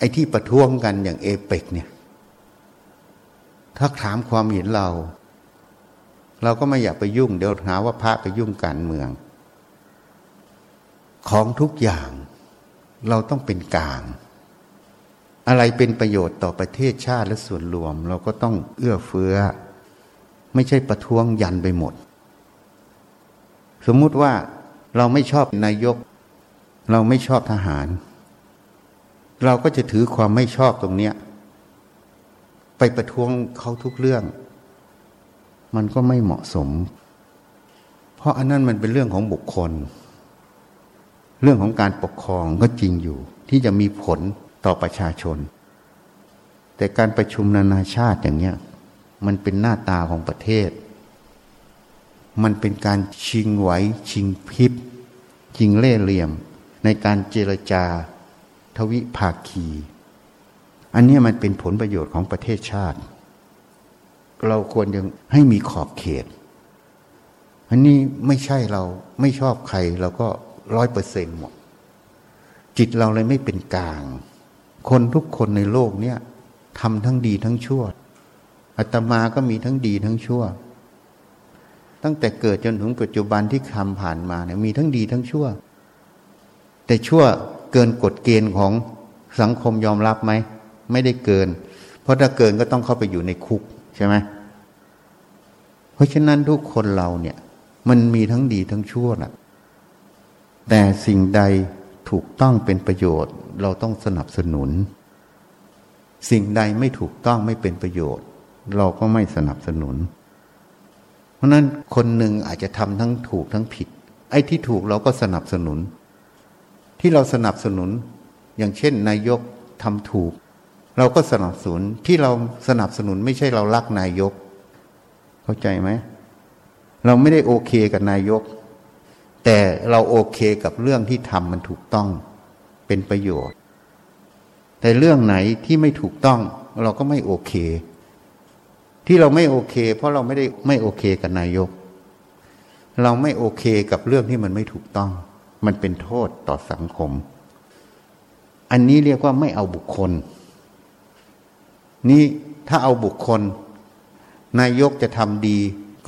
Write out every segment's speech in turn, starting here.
ไอ้ที่ประท้วงกันอย่างเอเปกเนี่ย ถ้าถามความเห็นเรา เราก็ไม่อยากไปยุ่ง เดี๋ยวหาว่าพระไปยุ่งการเมือง ของทุกอย่างเราต้องเป็นกลาง อะไรเป็นประโยชน์ต่อประเทศชาติและส่วนรวม เราก็ต้องเอื้อเฟื้อ ไม่ใช่ประท้วงยันไปหมด สมมุติว่าเราไม่ชอบนายก เราไม่ชอบทหาร เราก็จะถือความไม่ชอบตรงเนี้ย ไปประท้วงเขาทุกเรื่อง มันก็ไม่เหมาะสม เพราะอันนั้นมันเป็นเรื่องของบุคคล เรื่องของการปกครองก็จริงอยู่ ที่จะมีผลต่อประชาชน แต่การประชุมนานาชาติอย่างเนี้ยมันเป็นหน้าตาของประเทศ มันเป็นการชิงไหว ชิงพริบ ชิงเล่เหลี่ยม ในการเจรจา วิภาคี อันนี้มันเป็นผลประโยชน์ของประเทศชาติ เราควรยังให้มีขอบเขต อันนี้ไม่ใช่เราไม่ชอบใครเราก็ร้อยเปอร์เซ็นต์หมด จิตเราเลยไม่เป็นกลาง คนทุกคนในโลกเนี้ยทำทั้งดีทั้งชั่วอาตมาก็มีทั้งดีทั้งชั่ว ตั้งแต่เกิดจนถึงปัจจุบันที่คำผ่านมาเนี่ยมีทั้งดีทั้งชั่ว แต่ชั่ว เกินกฎเกณฑ์ของสังคมยอมรับไหม ไม่ได้เกิน เพราะถ้าเกินก็ต้องเข้าไปอยู่ในคุกใช่ไหมเพราะฉะนั้นทุกคนเราเนี่ย มันมีทั้งดีทั้งชั่วนะแต่สิ่งใดถูกต้องเป็นประโยชน์ เราต้องสนับสนุน สิ่งใดไม่ถูกต้องไม่เป็นประโยชน์ เราก็ไม่สนับสนุน เพราะนั้นคนหนึ่งอาจจะทำทั้งถูกทั้งผิด ไอ้ที่ถูกเราก็สนับสนุน ที่เราสนับสนุนอย่างเช่น นายกทำถูก เราก็สนับสนุนที่เราสนับสนุนไม่ใช่เรารักนายก เข้าใจไหมเราไม่ได้โอเคกับนายก แต่เราโอเคกับเรื่องที่ทำมันถูกต้องเป็นประโยชน์ แต่เรื่องไหนที่ไม่ถูกต้องเราก็ไม่โอเค ที่เราไม่โอเค เพราะเราไม่ได้ไม่โอเคกับนายก เราไม่โอเคกับเรื่องที่มันไม่ถูกต้อง มันเป็นโทษต่อสังคม อันนี้เรียกว่าไม่เอาบุคคล นี่ถ้าเอาบุคคล นายกจะทำดี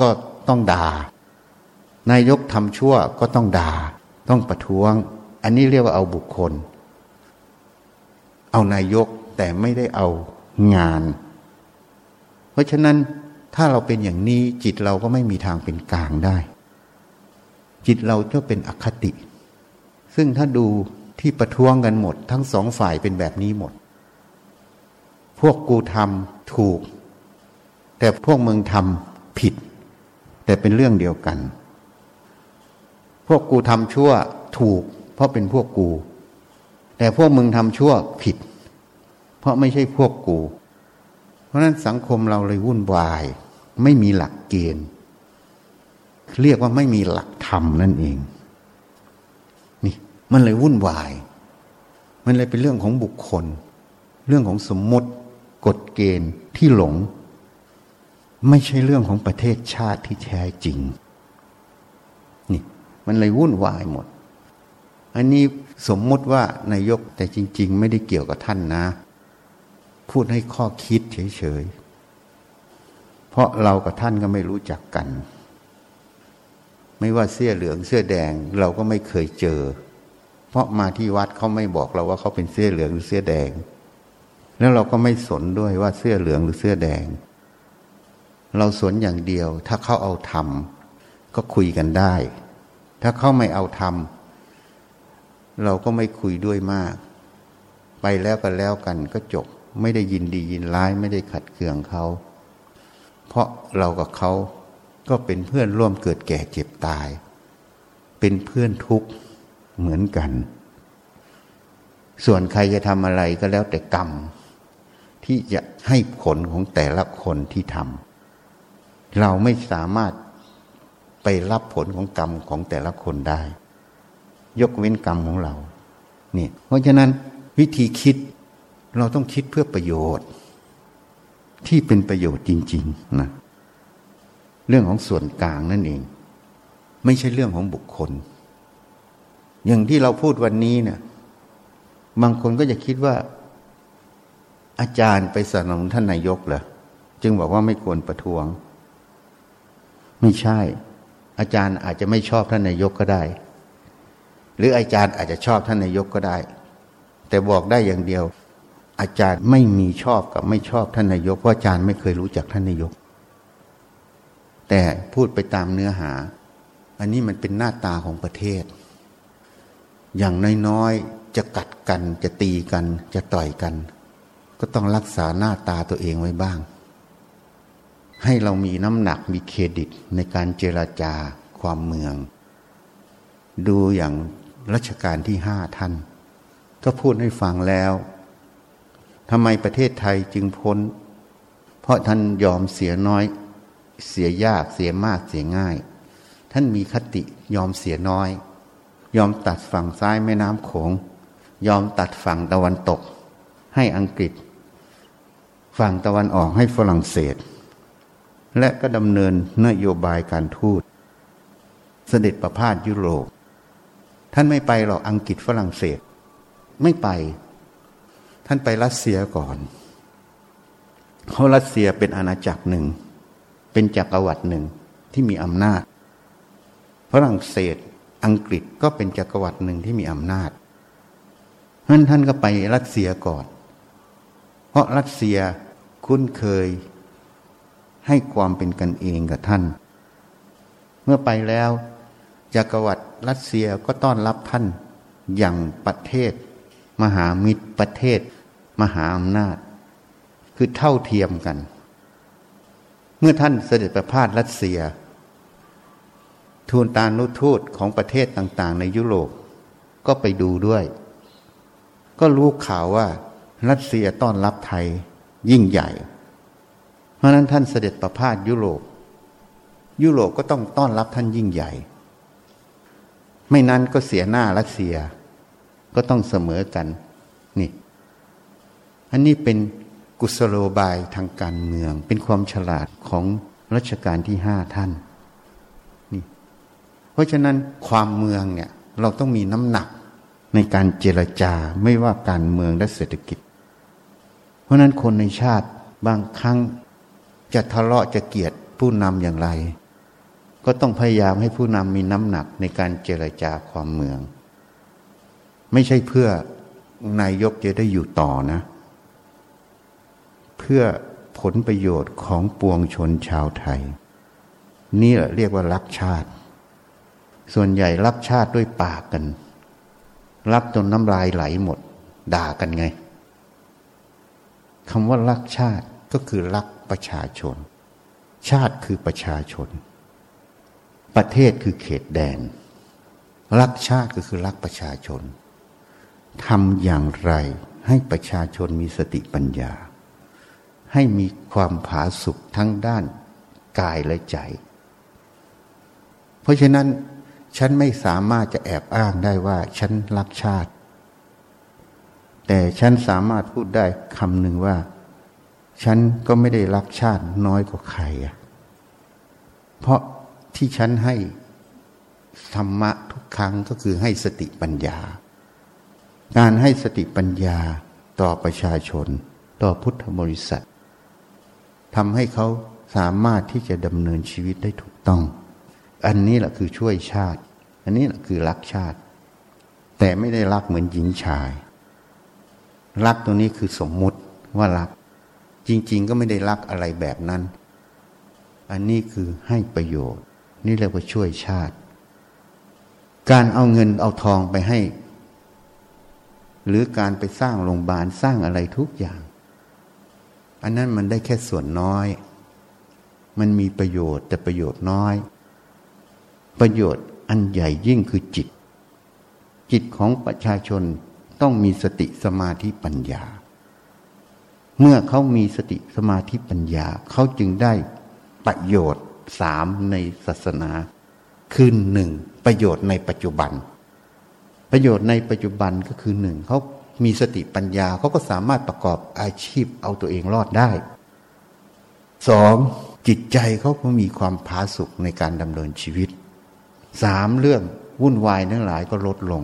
ก็ต้องด่า นายกทำชั่วก็ต้องด่า ต้องประท้วง อันนี้เรียกว่าเอาบุคคล เอานายกแต่ไม่ได้เอางาน เพราะฉะนั้นถ้าเราเป็นอย่างนี้จิตเราก็ไม่มีทางเป็นกลางได้ จิตเราก็เป็นอคติ ซึ่งถ้าดูที่ประท้วงกันหมด ทั้งสองฝ่ายเป็นแบบนี้หมด พวกกูทำถูก แต่พวกมึงทำผิด แต่เป็นเรื่องเดียวกัน พวกกูทำชั่วถูก เพราะเป็นพวกกู แต่พวกมึงทำชั่วผิด เพราะไม่ใช่พวกกู เพราะนั้นสังคมเราเลยวุ่นวาย ไม่มีหลักเกณฑ์เรียกว่าไม่มีหลักธรรมนั่นเอง มันเลยวุ่นวาย มันเลยเป็นเรื่องของบุคคล เรื่องของสมมติกฎเกณฑ์ที่หลง ไม่ใช่เรื่องของประเทศชาติที่แท้จริง นี่ มันเลยวุ่นวายหมด อันนี้สมมติว่านายกแต่จริง ๆ ไม่ได้เกี่ยวกับท่านนะ พูดให้ข้อคิดเฉยๆ เพราะเรากับท่านก็ไม่รู้จักกัน ไม่ว่าเสื้อเหลืองเสื้อแดงเราก็ไม่เคยเจอ เพราะมาที่วัดเขาไม่บอกเราว่าเขาเป็นเสื้อเหลืองหรือเสื้อแดง แล้วเราก็ไม่สนด้วยว่าเสื้อเหลืองหรือเสื้อแดง เราสนอย่างเดียว ถ้าเขาเอาทำก็คุยกันได้ ถ้าเขาไม่เอาทำเราก็ไม่คุยด้วยมาก ไปแล้วกันแล้วกันก็จบ ไม่ได้ยินดียินร้ายไม่ได้ขัดเคืองเขา เพราะเรากับเขาก็เป็นเพื่อนร่วมเกิดแก่เจ็บตาย เป็นเพื่อนทุกข์ เหมือนกัน ส่วนใครจะทำอะไรก็แล้วแต่กรรม ที่จะให้ผลของแต่ละคนที่ทำเราไม่สามารถไปรับผลของกรรมของแต่ละคนได้ ยกเว้นกรรมของเรานี่เพราะฉะนั้นวิธีคิดเราต้องคิดเพื่อประโยชน์ ที่เป็นประโยชน์จริง ๆนะเรื่องของส่วนกลางนั่นเอง ไม่ใช่เรื่องของบุคคล อย่างที่เราพูดวันนี้เนี่ยบางคนก็จะคิดว่า อาจารย์ไปสนับสนุนท่านนายกเหรอจึงบอกว่าไม่ควรประท้วง ไม่ใช่ อาจารย์อาจจะไม่ชอบท่านนายกก็ได้ หรืออาจารย์อาจจะชอบท่านนายกก็ได้ แต่บอกได้อย่างเดียว อาจารย์ไม่มีชอบกับไม่ชอบท่านนายกเพราะอาจารย์ไม่เคยรู้จักท่านนายก แต่พูดไปตามเนื้อหา อันนี้มันเป็นหน้าตาของประเทศ อย่างน้อยๆจะกัดกัน จะตีกัน จะต่อยกัน ก็ต้องรักษาหน้าตาตัวเองไว้บ้าง ให้เรามีน้ำหนักมีเครดิตในการเจราจาความเมือง ดูอย่างรัชกาลที่ห้าท่าน ก็พูดให้ฟังแล้วทำไมประเทศไทยจึงพ้น เพราะท่านยอมเสียน้อย เสียยากเสียมากเสียง่าย ท่านมีคติยอมเสียน้อย ยอมตัดฝั่งซ้ายแม่น้ำโขง ยอมตัดฝั่งตะวันตก ให้อังกฤษ ฝั่งตะวันออกให้ฝรั่งเศส และก็ดำเนินนโยบายการทูต เสด็จประพาสยุโรป ท่านไม่ไปหรอกอังกฤษฝรั่งเศส ไม่ไป ท่านไปรัสเซียก่อนเขารัสเซียเป็นอาณาจักรหนึ่ง เป็นจักรวรรดิหนึ่งที่มีอำนาจฝรั่งเศส อังกฤษก็เป็นจักรวรรดิหนึ่งที่มีอำนาจเพราะนั้นท่านก็ไปรัสเซียก่อน เพราะรัสเซียคุ้นเคยให้ความเป็นกันเองกับท่าน เมื่อไปแล้วจักรวรรดิรัสเซียก็ต้อนรับท่านอย่างประเทศ มหามิตรประเทศ มหาอำนาจ คือเท่าเทียมกัน เมื่อท่านเสด็จประพาสรัสเซีย ทูลตานุทูตของประเทศต่างๆ ในยุโรปก็ไปดูด้วย ก็รู้ข่าวว่ารัสเซียต้อนรับไทยยิ่งใหญ่ เพราะนั้นท่านเสด็จประพาสยุโรป ยุโรปก็ต้องต้อนรับท่านยิ่งใหญ่ ไม่นั้นก็เสียหน้ารัสเซีย ก็ต้องเสมอกันนี่ อันนี้เป็นกุศโลบายทางการเมือง เป็นความฉลาดของรัชกาลที่ห้าท่าน เพราะฉะนั้นความเมืองเนี่ยเราต้องมีน้ำหนักในการเจรจาไม่ว่าการเมืองและเศรษฐกิจ เพราะนั้นคนในชาติบางครั้งจะทะเลาะจะเกลียดผู้นำอย่างไร ก็ต้องพยายามให้ผู้นำมีน้ำหนักในการเจรจาความเมือง ไม่ใช่เพื่อนายกจะได้อยู่ต่อนะ เพื่อผลประโยชน์ของปวงชนชาวไทย นี่แหละเรียกว่ารักชาติ ส่วนใหญ่รับชาติด้วยปากกัน รับจนน้ำลายไหลหมด ด่ากันไงคำว่ารักชาติก็คือรักประชาชน ชาติคือประชาชน ประเทศคือเขตแดน รักชาติก็คือรักประชาชนทำอย่างไรให้ประชาชนมีสติปัญญา ให้มีความผาสุกทั้งด้านกายและใจ เพราะฉะนั้น ฉันไม่สามารถจะแอบอ้างได้ว่า ฉันรักชาติ แต่ฉันสามารถพูดได้คำหนึ่งว่า ฉันก็ไม่ได้รักชาติน้อยกว่าใครอะเพราะที่ฉันให้ธรรมะทุกครั้งก็คือให้สติปัญญา การให้สติปัญญาต่อประชาชน ต่อพุทธบริษัททำให้เขาสามารถที่จะดำเนินชีวิตได้ถูกต้อง อันนี้แหละคือช่วยชาติ อันนี้แหละคือรักชาติ แต่ไม่ได้รักเหมือนหญิงชาย รักตรงนี้คือสมมุติว่ารัก จริง ๆ ก็ไม่ได้รักอะไรแบบนั้น อันนี้คือให้ประโยชน์ นี่เรียกว่าช่วยชาติ การเอาเงินเอาทองไปให้ หรือการไปสร้างโรงพยาบาลสร้างอะไรทุกอย่าง อันนั้นมันได้แค่ส่วนน้อย มันมีประโยชน์แต่ประโยชน์น้อย ประโยชน์อันใหญ่ยิ่งคือจิต จิตของประชาชนต้องมีสติสมาธิปัญญา เมื่อเขามีสติสมาธิปัญญา เขาจึงได้ประโยชน์สามในศาสนา คือหนึ่งประโยชน์ในปัจจุบัน ประโยชน์ในปัจจุบันก็คือหนึ่งเขามีสติปัญญาเขาก็สามารถประกอบอาชีพเอาตัวเองรอดได้สองจิตใจเขาก็มีความผาสุกในการดำเนินชีวิต สามเรื่องวุ่นวายทั้งหลายก็ลดลง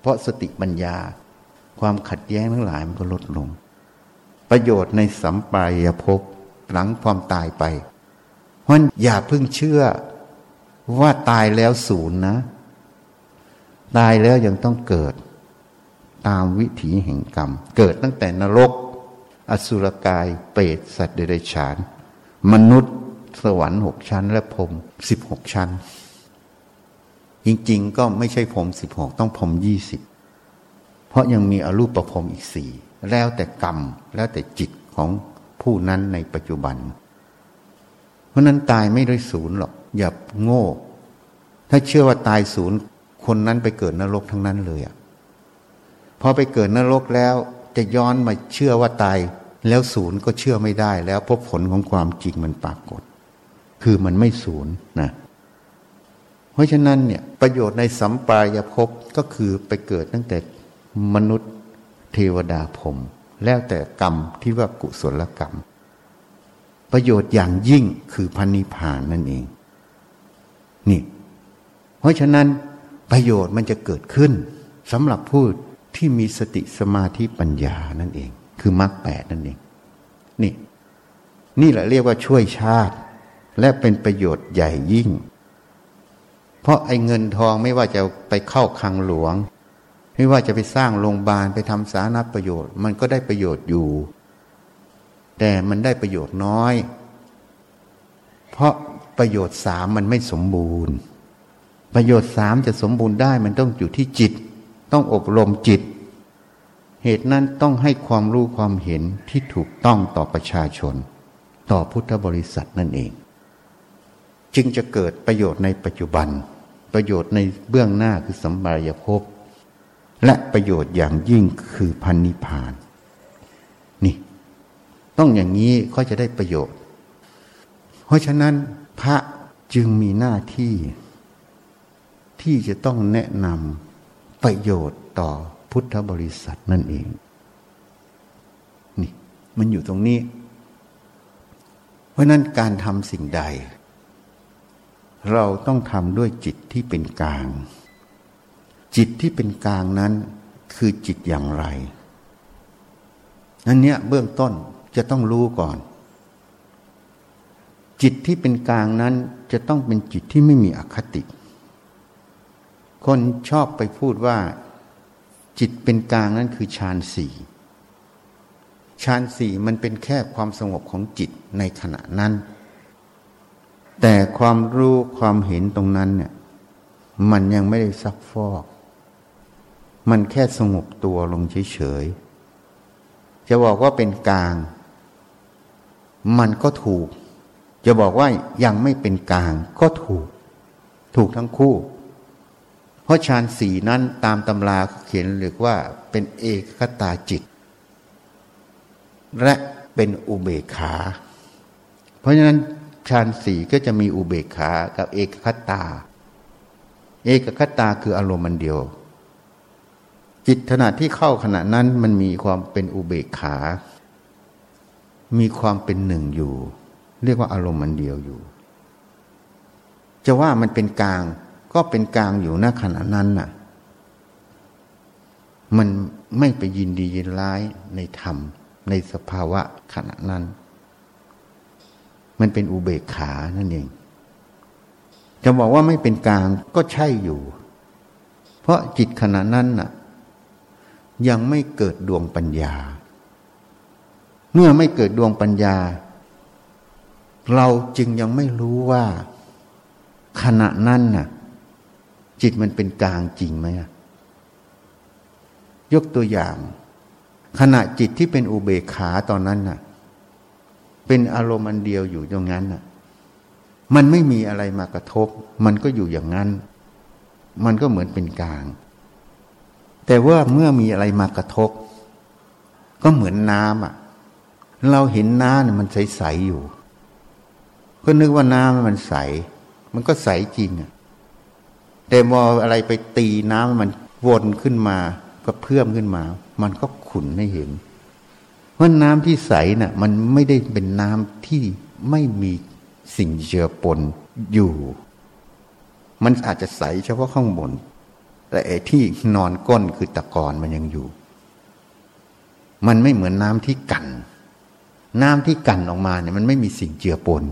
เพราะสติปัญญา ความขัดแย้งทั้งหลายมันก็ลดลง ประโยชน์ในสัมปรายภพหลังความตายไป เพราะอย่าเพิ่งเชื่อว่าตายแล้วศูนย์นะ ตายแล้วยังต้องเกิด ตามวิถีแห่งกรรม เกิดตั้งแต่นรก อสุรกาย เปรตสัตว์เดรัจฉาน มนุษย์ สวรรค์หกชั้น และพรมสิบหกชั้น จริง ๆ ก็ไม่ใช่พรมสิบหกต้องพรมยี่สิบเพราะยังมีอรูปประพรมอีกสี่แล้วแต่กรรมแล้วแต่จิตของผู้นั้นในปัจจุบัน เพราะนั้นตายไม่ได้ศูนย์หรอก อย่าโง่ ถ้าเชื่อว่าตายศูนย์ คนนั้นไปเกิดนรกทั้งนั้นเลยอะพอไปเกิดนรกแล้วจะย้อนมาเชื่อว่าตายแล้วศูนย์ก็เชื่อไม่ได้แล้วเพราะผลของความจริงมันปรากฏ คือมันไม่ศูนย์นะ ราะฉะนั้นเนี่ยประโยชน์ในสัมปรายภพก็คือไปเกิดตั้งแต่มนุษย์เทวดาพรมแล้วแต่กรรมที่ว่ากุศลกรรม ประโยชน์อย่างยิ่งคือพันิพานนั่นเอง นี่ เพราะฉะนั้นประโยชน์มันจะเกิดขึ้นสำหรับผู้ที่มีสติสมาธิปัญญานั่นเอง คือมรรคแปดนั่นเอง นี่ นี่แหละเรียกว่าช่วยชาติ และเป็นประโยชน์ใหญ่ยิ่ง เพราะไอ้เงินทองไม่ว่าจะไปเข้าคลังหลวง ไม่ว่าจะไปสร้างโรงพยาบาลไปทำสาธารณประโยชน์ มันก็ได้ประโยชน์อยู่ แต่มันได้ประโยชน์น้อย เพราะประโยชน์สามมันไม่สมบูรณ์ ประโยชน์สามจะสมบูรณ์ได้มันต้องอยู่ที่จิต ต้องอบรมจิต เหตุนั้นต้องให้ความรู้ความเห็นที่ถูกต้องต่อประชาชน ต่อพุทธบริษัทนั่นเอง จึงจะเกิดประโยชน์ในปัจจุบัน ประโยชน์ในเบื้องหน้าคือสัมบายภพและประโยชน์อย่างยิ่งคือพันนิพาน นี่ ต้องอย่างนี้เขาจะได้ประโยชน์ เพราะฉะนั้นพระจึงมีหน้าที่ ที่จะต้องแนะนำประโยชน์ต่อพุทธบริษัทนั่นเอง นี่ มันอยู่ตรงนี้ เพราะนั้นการทำสิ่งใด เราต้องทำด้วยจิตที่เป็นกลาง จิตที่เป็นกลางนั้นคือจิตอย่างไรอันเนี้ยเบื้องต้นจะต้องรู้ก่อน จิตที่เป็นกลางนั้นจะต้องเป็นจิตที่ไม่มีอคติ คนชอบไปพูดว่า จิตเป็นกลางนั้นคือฌานสี่ฌานสี่มันเป็นแค่ความสงบของจิตในขณะนั้น แต่ความรู้ความเห็นตรงนั้นเนี่ย มันยังไม่ได้ซักฟอก มันแค่สงบตัวลงเฉยๆ จะบอกว่าเป็นกลาง มันก็ถูก จะบอกว่ายังไม่เป็นกลางก็ถูก ถูกทั้งคู่ เพราะฌานสีนั้นตามตำราเขียนเรียกว่าเป็นเอกคตาจิต และเป็นอุเบกขา เพราะฉะนั้น ฌานสี่ก็จะมีอุเบกขากับเอกคตา เอกคตาคืออารมณ์มันเดียว จิตขณะที่เข้าขณะนั้นมันมีความเป็นอุเบกขา มีความเป็นหนึ่งอยู่ เรียกว่าอารมณ์มันเดียวอยู่ จะว่ามันเป็นกลางก็เป็นกลางอยู่ณขณะนั้นน่ะ มันไม่ไปยินดียินร้ายในธรรมในสภาวะขณะนั้น มันเป็นอุเบกขานั่นเอง จะบอกว่าไม่เป็นกลางก็ใช่อยู่ เพราะจิตขณะนั้นน่ะ ยังไม่เกิดดวงปัญญา เมื่อไม่เกิดดวงปัญญา เราจึงยังไม่รู้ว่า ขณะนั้นน่ะ จิตมันเป็นกลางจริงไหมยกตัวอย่าง ขณะจิตที่เป็นอุเบกขาตอนนั้นน่ะ เป็นอารมณ์อันเดียวอยู่ตรงนั้นน่ะ มันไม่มีอะไรมากระทบ มันก็อยู่อย่างนั้น มันก็เหมือนเป็นกลาง แต่ว่าเมื่อมีอะไรมากระทบ ก็เหมือนน้ำอะ เราเห็นน้ำเนี่ยมันใสๆอยู่ ก็นึกว่าน้ำมันใส มันก็ใสจริงอะ แต่มออะไรไปตีน้ำมันวนขึ้นมา ก็เพื่อมขึ้นมา มันก็ขุ่นให้เห็น ราะน้ำที่ใสน่ะมันไม่ได้เป็นน้ำที่ไม่มีสิ่งเจือปนอยู่ มันอาจจะใสเฉพาะข้างบน แต่ไอ้ที่นอนก้นคือตะกอนมันยังอยู่ มันไม่เหมือนน้ำที่กัน น้ำที่กันออกมาเนี่ยมันไม่มีสิ่งเจือปน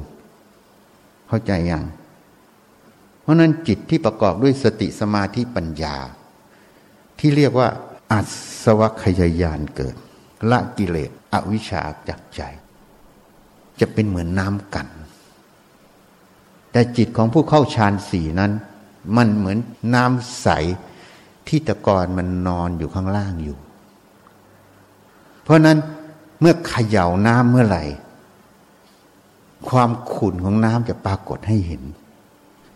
เข้าใจยัง เพราะนั้นจิตที่ประกอบด้วยสติสมาธิปัญญา ที่เรียกว่าอัศวคยายานเกิดละกิเลส อวิชชาจากใจ จะเป็นเหมือนน้ำกัน แต่จิตของผู้เข้าฌานสี่นั้น มันเหมือนน้ำใสที่ตะกอนมันนอนอยู่ข้างล่างอยู่ เพราะนั้นเมื่อเขย่าน้ำเมื่อไหร่ ความขุ่นของน้ำจะปรากฏให้เห็น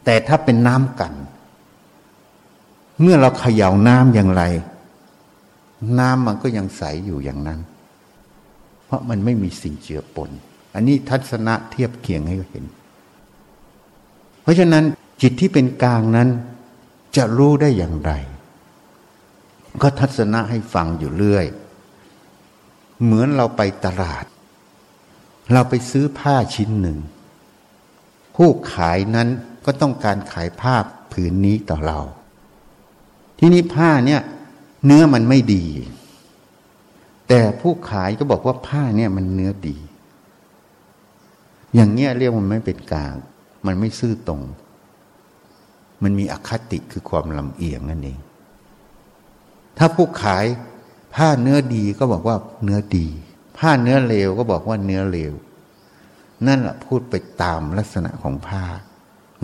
แต่ถ้าเป็นน้ำกัน เมื่อเราเขย่าน้ำอย่างไร น้ำมันก็ยังใสอยู่อย่างนั้น ราะมันไม่มีสิ่งเจือปน อันนี้ทัศนะเทียบเคียงให้เห็น เพราะฉะนั้นจิตที่เป็นกลางนั้นจะรู้ได้อย่างไร ก็ทัศนะให้ฟังอยู่เรื่อย เหมือนเราไปตลาด เราไปซื้อผ้าชิ้นหนึ่ง ผู้ขายนั้นก็ต้องการขายผ้าผืนนี้ต่อเรา ที่นี้ผ้าเนี่ยเนื้อมันไม่ดี แต่ผู้ขายก็บอกว่าผ้าเนี่ยมันเนื้อดี อย่างเงี้ยเรียกมันไม่เป็นกลาง มันไม่ซื่อตรง มันมีอคติคือความลำเอียงนั่นเอง ถ้าผู้ขายผ้าเนื้อดีก็บอกว่าเนื้อดี ผ้าเนื้อเลวก็บอกว่าเนื้อเลว นั่นแหละพูดไปตามลักษณะของผ้า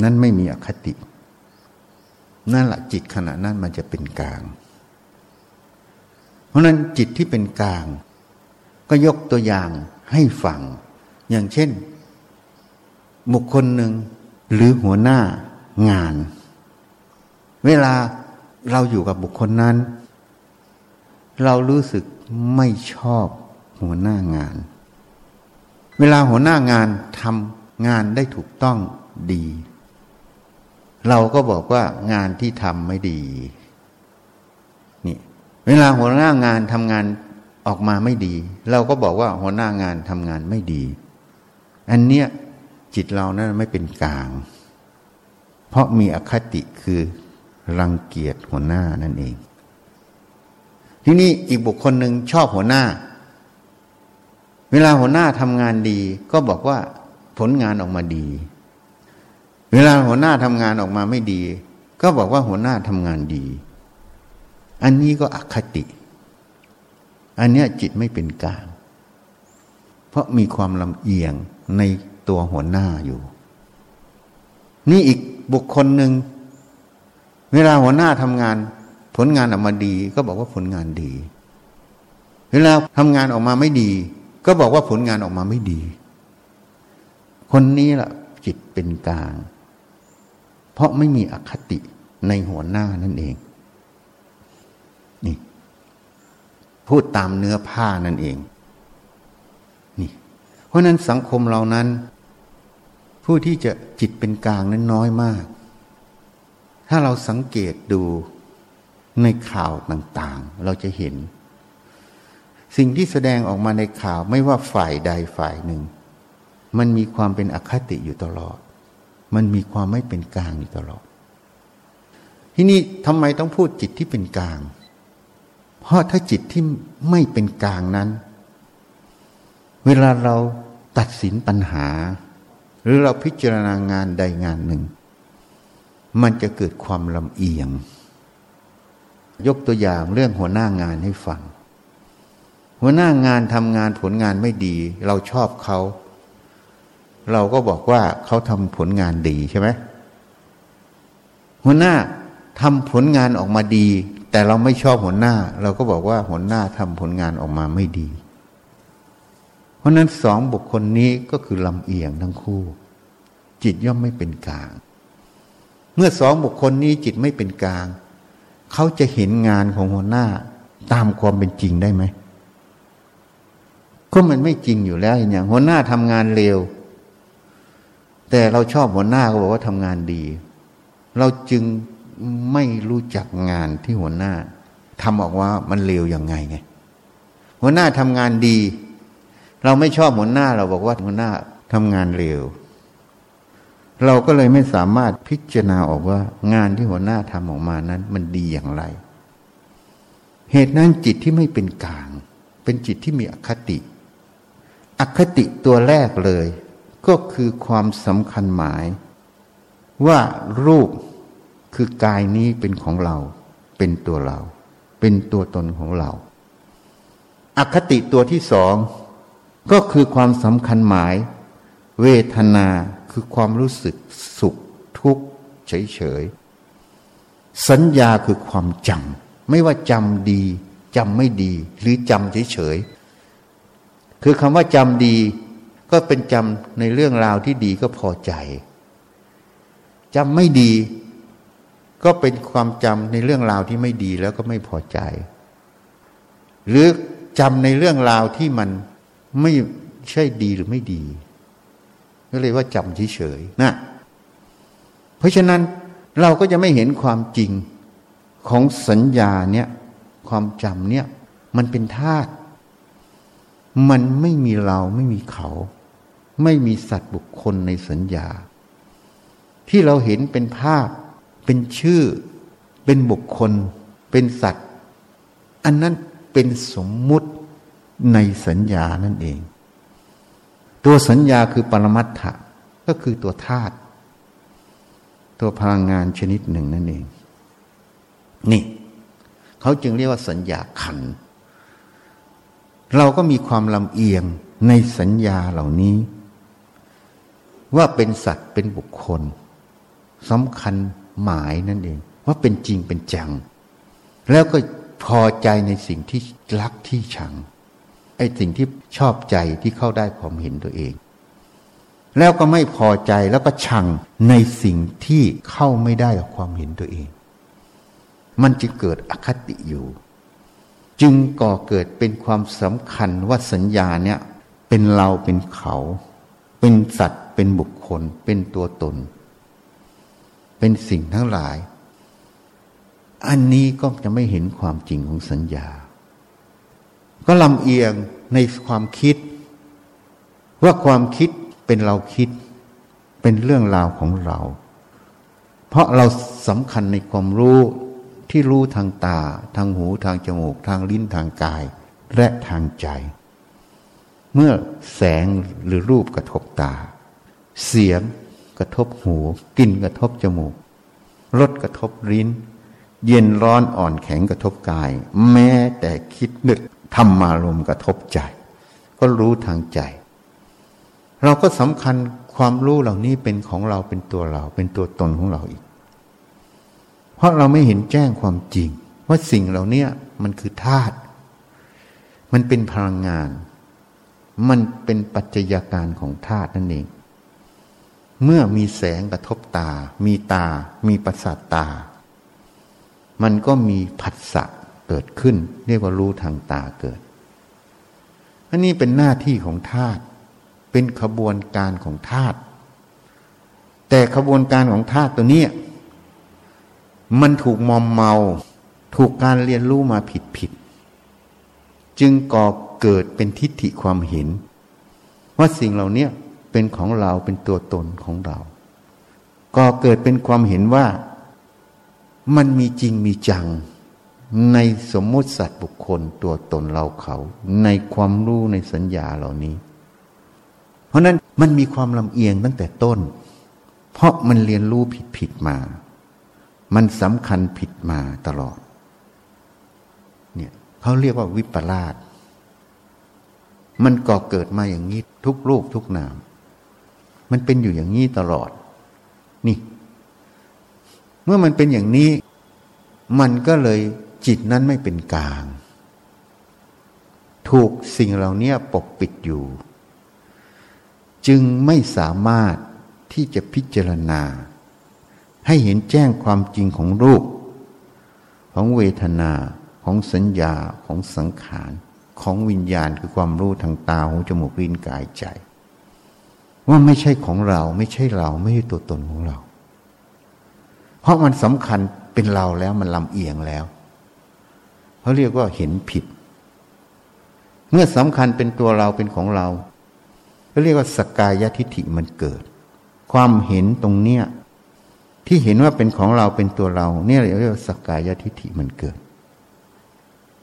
นั่นไม่มีอคติ นั่นแหละจิตขณะนั้นมันจะเป็นกลาง ราะนั้นจิตที่เป็นกลาง ก็ยกตัวอย่างให้ฟัง อย่างเช่น บุคคลหนึ่งหรือหัวหน้างาน เวลาเราอยู่กับบุคคลนั้น เรารู้สึกไม่ชอบหัวหน้างาน เวลาหัวหน้างานทำงานได้ถูกต้องดี เราก็บอกว่างานที่ทำไม่ดี เวลาหัวหน้างานทำงานออกมาไม่ดี เราก็บอกว่าหัวหน้างานทำงานไม่ดี อันเนี้ยจิตเรานั้นไม่เป็นกลาง เพราะมีอคติคือรังเกียจหัวหน้านั่นเอง ที่นี้อีกบุคคลหนึ่งชอบหัวหน้า เวลาหัวหน้าทำงานดี ก็บอกว่าผลงานออกมาดี เวลาหัวหน้าทำงานออกมาไม่ดี ก็บอกว่าหัวหน้าทำงานดี อันนี้ก็อคติ อันนี้จิตไม่เป็นกลาง เพราะมีความลำเอียงในตัวหัวหน้าอยู่ นี่อีกบุคคลหนึ่ง เวลาหัวหน้าทำงาน ผลงานออกมาดี ก็บอกว่าผลงานดี เวลาทำงานออกมาไม่ดี ก็บอกว่าผลงานออกมาไม่ดี คนนี้ล่ะ จิตเป็นกลาง เพราะไม่มีอคติในหัวหน้านั่นเอง นี่ พูดตามเนื้อผ้านั่นเองนี่เพราะนั้นสังคมเรานั้น ผู้ที่จะจิตเป็นกลางนั้นน้อยมาก ถ้าเราสังเกตดูในข่าวต่างๆ เราจะเห็น สิ่งที่แสดงออกมาในข่าวไม่ว่าฝ่ายใดฝ่ายหนึ่ง มันมีความเป็นอคติอยู่ตลอด มันมีความไม่เป็นกลางอยู่ตลอด ที่นี่ทำไมต้องพูดจิตที่เป็นกลาง เพราะถ้าจิตที่ไม่เป็นกลางนั้น เวลาเราตัดสินปัญหา หรือเราพิจารณางานใดงานหนึ่ง มันจะเกิดความลำเอียง ยกตัวอย่างเรื่องหัวหน้างานให้ฟัง หัวหน้างานทำงานผลงานไม่ดี เราชอบเขา เราก็บอกว่าเขาทำผลงานดีใช่ไหมหัวหน้าทำผลงานออกมาดี แต่เราไม่ชอบหัวหน้า เราก็บอกว่าหัวหน้าทำผลงานออกมาไม่ดี เพราะนั้นสองบุคคลนี้ก็คือลำเอียงทั้งคู่ จิตย่อมไม่เป็นกลาง เมื่อสองบุคคลนี้จิตไม่เป็นกลาง เขาจะเห็นงานของหัวหน้าตามความเป็นจริงได้ไหมก็มันไม่จริงอยู่แล้วอย่างหัวหน้าทำงานเร็ว แต่เราชอบหัวหน้าก็บอกว่าทำงานดี เราจึง ไม่รู้จักงานที่หัวหน้าทำออกว่ามันเร็วยังไงไง หัวหน้าทำงานดี เราไม่ชอบหัวหน้าเราบอกว่าหัวหน้าทำงานเร็วเราก็เลยไม่สามารถพิจารณาออกว่างานที่หัวหน้าทำออกมานั้น มันดีอย่างไร เหตุนั้นจิตที่ไม่เป็นกลาง เป็นจิตที่มีอคติ อคติตัวแรกเลย ก็คือความสำคัญหมาย ว่ารูป คือกายนี้เป็นของเรา เป็นตัวเรา เป็นตัวตนของเรา อคติตัวที่สองก็คือความสำคัญหมาย เวทนาคือความรู้สึกสุขทุกข์เฉยๆสัญญาคือความจำไม่ว่าจำดีจำไม่ดี หรือจำเฉยๆคือคำว่าจำดี ก็เป็นจำในเรื่องราวที่ดีก็พอใจจำไม่ดี ก็เป็นความจำในเรื่องราวที่ไม่ดีแล้วก็ไม่พอใจ หรือจำในเรื่องราวที่มันไม่ใช่ดีหรือไม่ดี ก็เลยว่าจำเฉยๆนะเพราะฉะนั้นเราก็จะไม่เห็นความจริงของสัญญาเนี่ยความจำเนี่ยมันเป็นธาตุมันไม่มีเราไม่มีเขา ไม่มีสัตว์บุคคลในสัญญา ที่เราเห็นเป็นภาพ เป็นชื่อ เป็นบุคคล เป็นสัตว์ อันนั้นเป็นสมมุติในสัญญานั่นเอง ตัวสัญญาคือปรมัตถะก็คือตัวธาตุตัวพลังงานชนิดหนึ่งนั่นเอง นี่ เขาจึงเรียกว่าสัญญาขัน เราก็มีความลำเอียงในสัญญาเหล่านี้ ว่าเป็นสัตว์เป็นบุคคลสำคัญ หมายนั่นเอง ว่าเป็นจริงเป็นจัง แล้วก็พอใจในสิ่งที่รักที่ชัง ไอ้สิ่งที่ชอบใจที่เข้าได้ความเห็นตัวเอง แล้วก็ไม่พอใจแล้วก็ชังในสิ่งที่เข้าไม่ได้กับความเห็นตัวเอง มันจึงเกิดอคติอยู่ จึงก่อเกิดเป็นความสำคัญว่าสัญญาเนี่ยเป็นเราเป็นเขา เป็นสัตว์เป็นบุคคล เป็นตัวตน เป็นสิ่งทั้งหลาย อันนี้ก็จะไม่เห็นความจริงของสัญญา ก็ลำเอียงในความคิด ว่าความคิดเป็นเราคิด เป็นเรื่องราวของเรา เพราะเราสำคัญในความรู้ที่รู้ทางตา ทางหูทางจมูก ทางลิ้นทางกาย และทางใจ เมื่อแสงหรือรูปกระทบตา เสียง กระทบหูกลิ่นกระทบจมูกรสกระทบลิ้น เย็นร้อนอ่อนแข็งกระทบกาย แม้แต่คิดนึกธรรมารมกระทบใจ ก็รู้ทางใจ เราก็สำคัญความรู้เหล่านี้เป็นของเราเป็นตัวเรา เป็นตัวตนของเราอีก เพราะเราไม่เห็นแจ้งความจริง ว่าสิ่งเหล่านี้มันคือธาตุมันเป็นพลังงาน มันเป็นปัจจัยการของธาตุนั่นเอง เมื่อมีแสงกระทบตา มีตา มีประสาทตา มันก็มีผัสสะเกิดขึ้น เรียกว่ารู้ทางตาเกิด อันนี้เป็นหน้าที่ของธาตุ เป็นขบวนการของธาตุ แต่ขบวนการของธาตุตัวนี้ มันถูกมอมเมา ถูกการเรียนรู้มาผิดผิด จึงก่อเกิดเป็นทิฏฐิความเห็น ว่าสิ่งเหล่านี้ เป็นของเราเป็นตัวตนของเราก่อเกิดเป็นความเห็นว่ามันมีจริงมีจัง ในสมมติสัตว์บุคคลตัวตนเราเขา ในความรู้ในสัญญาเหล่านี้ เพราะนั้นมันมีความลำเอียงตั้งแต่ต้น เพราะมันเรียนรู้ผิดผิดมา มันสำคัญผิดมาตลอดเนี่ยเขาเรียกว่าวิปลาสมันก่อเกิดมาอย่างนี้ทุกรูปทุกนาม มันเป็นอยู่อย่างนี้ตลอด นี่ เมื่อมันเป็นอย่างนี้ มันก็เลยจิตนั้นไม่เป็นกลาง ถูกสิ่งเหล่านี้ปกปิดอยู่ จึงไม่สามารถที่จะพิจารณา ให้เห็นแจ้งความจริงของรูป ของเวทนาของสัญญาของสังขาร ของวิญญาณคือความรู้ทางตาหูจมูกลิ้นกายใจ ว่าไม่ใช่ของเรา ไม่ใช่เราไม่ใช่ตัวตนของเรา เพราะมันสำคัญเป็นเราแล้วมันลำเอียงแล้วเขาเรียกว่าเห็นผิด เมื่อสำคัญเป็นตัวเราเป็นของเราก็เรียกว่าสกายทิฐิมันเกิด ความเห็นตรงเนี้ยที่เห็นว่าเป็นของเราเป็นตัวเรา เนี่ยเรียกว่าสกายทิฐิมันเกิด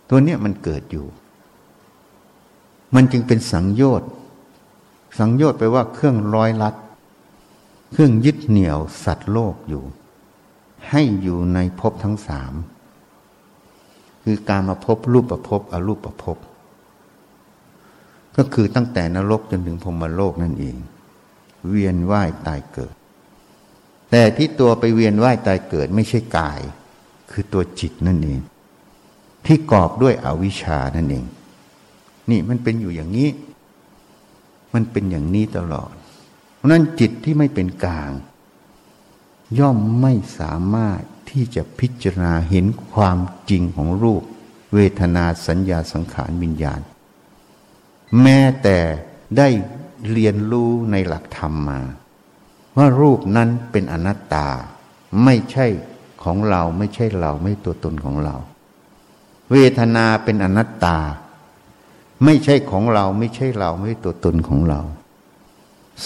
ตัวเนี้ยมันเกิดอยู่ มันจึงเป็นสังโยชน์ สังโยชน์ไปว่าเครื่องร้อยลัด เครื่องยึดเหนี่ยวสัตว์โลกอยู่ ให้อยู่ในภพทั้งสามคือการมาพบรูปประพบอรูปประพบ ก็คือตั้งแต่นรกจนถึงพรมโลกนั่นเอง เวียนว่ายตายเกิด แต่ที่ตัวไปเวียนว่ายตายเกิดไม่ใช่กาย คือตัวจิตนั่นเอง ที่กอบด้วยอวิชชานั่นเอง นี่มันเป็นอยู่อย่างนี้ มันเป็นอย่างนี้ตลอด เพราะนั้นจิตที่ไม่เป็นกลาง ย่อมไม่สามารถที่จะพิจารณาเห็นความจริงของรูป เวทนาสัญญาสังขารวิญญาณ แม้แต่ได้เรียนรู้ในหลักธรรมมา ว่ารูปนั้นเป็นอนัตตา ไม่ใช่ของเราไม่ใช่เราไม่ตัวตนของเรา เวทนาเป็นอนัตตา ไม่ใช่ของเราไม่ใช่เราไม่ตัวตนของเรา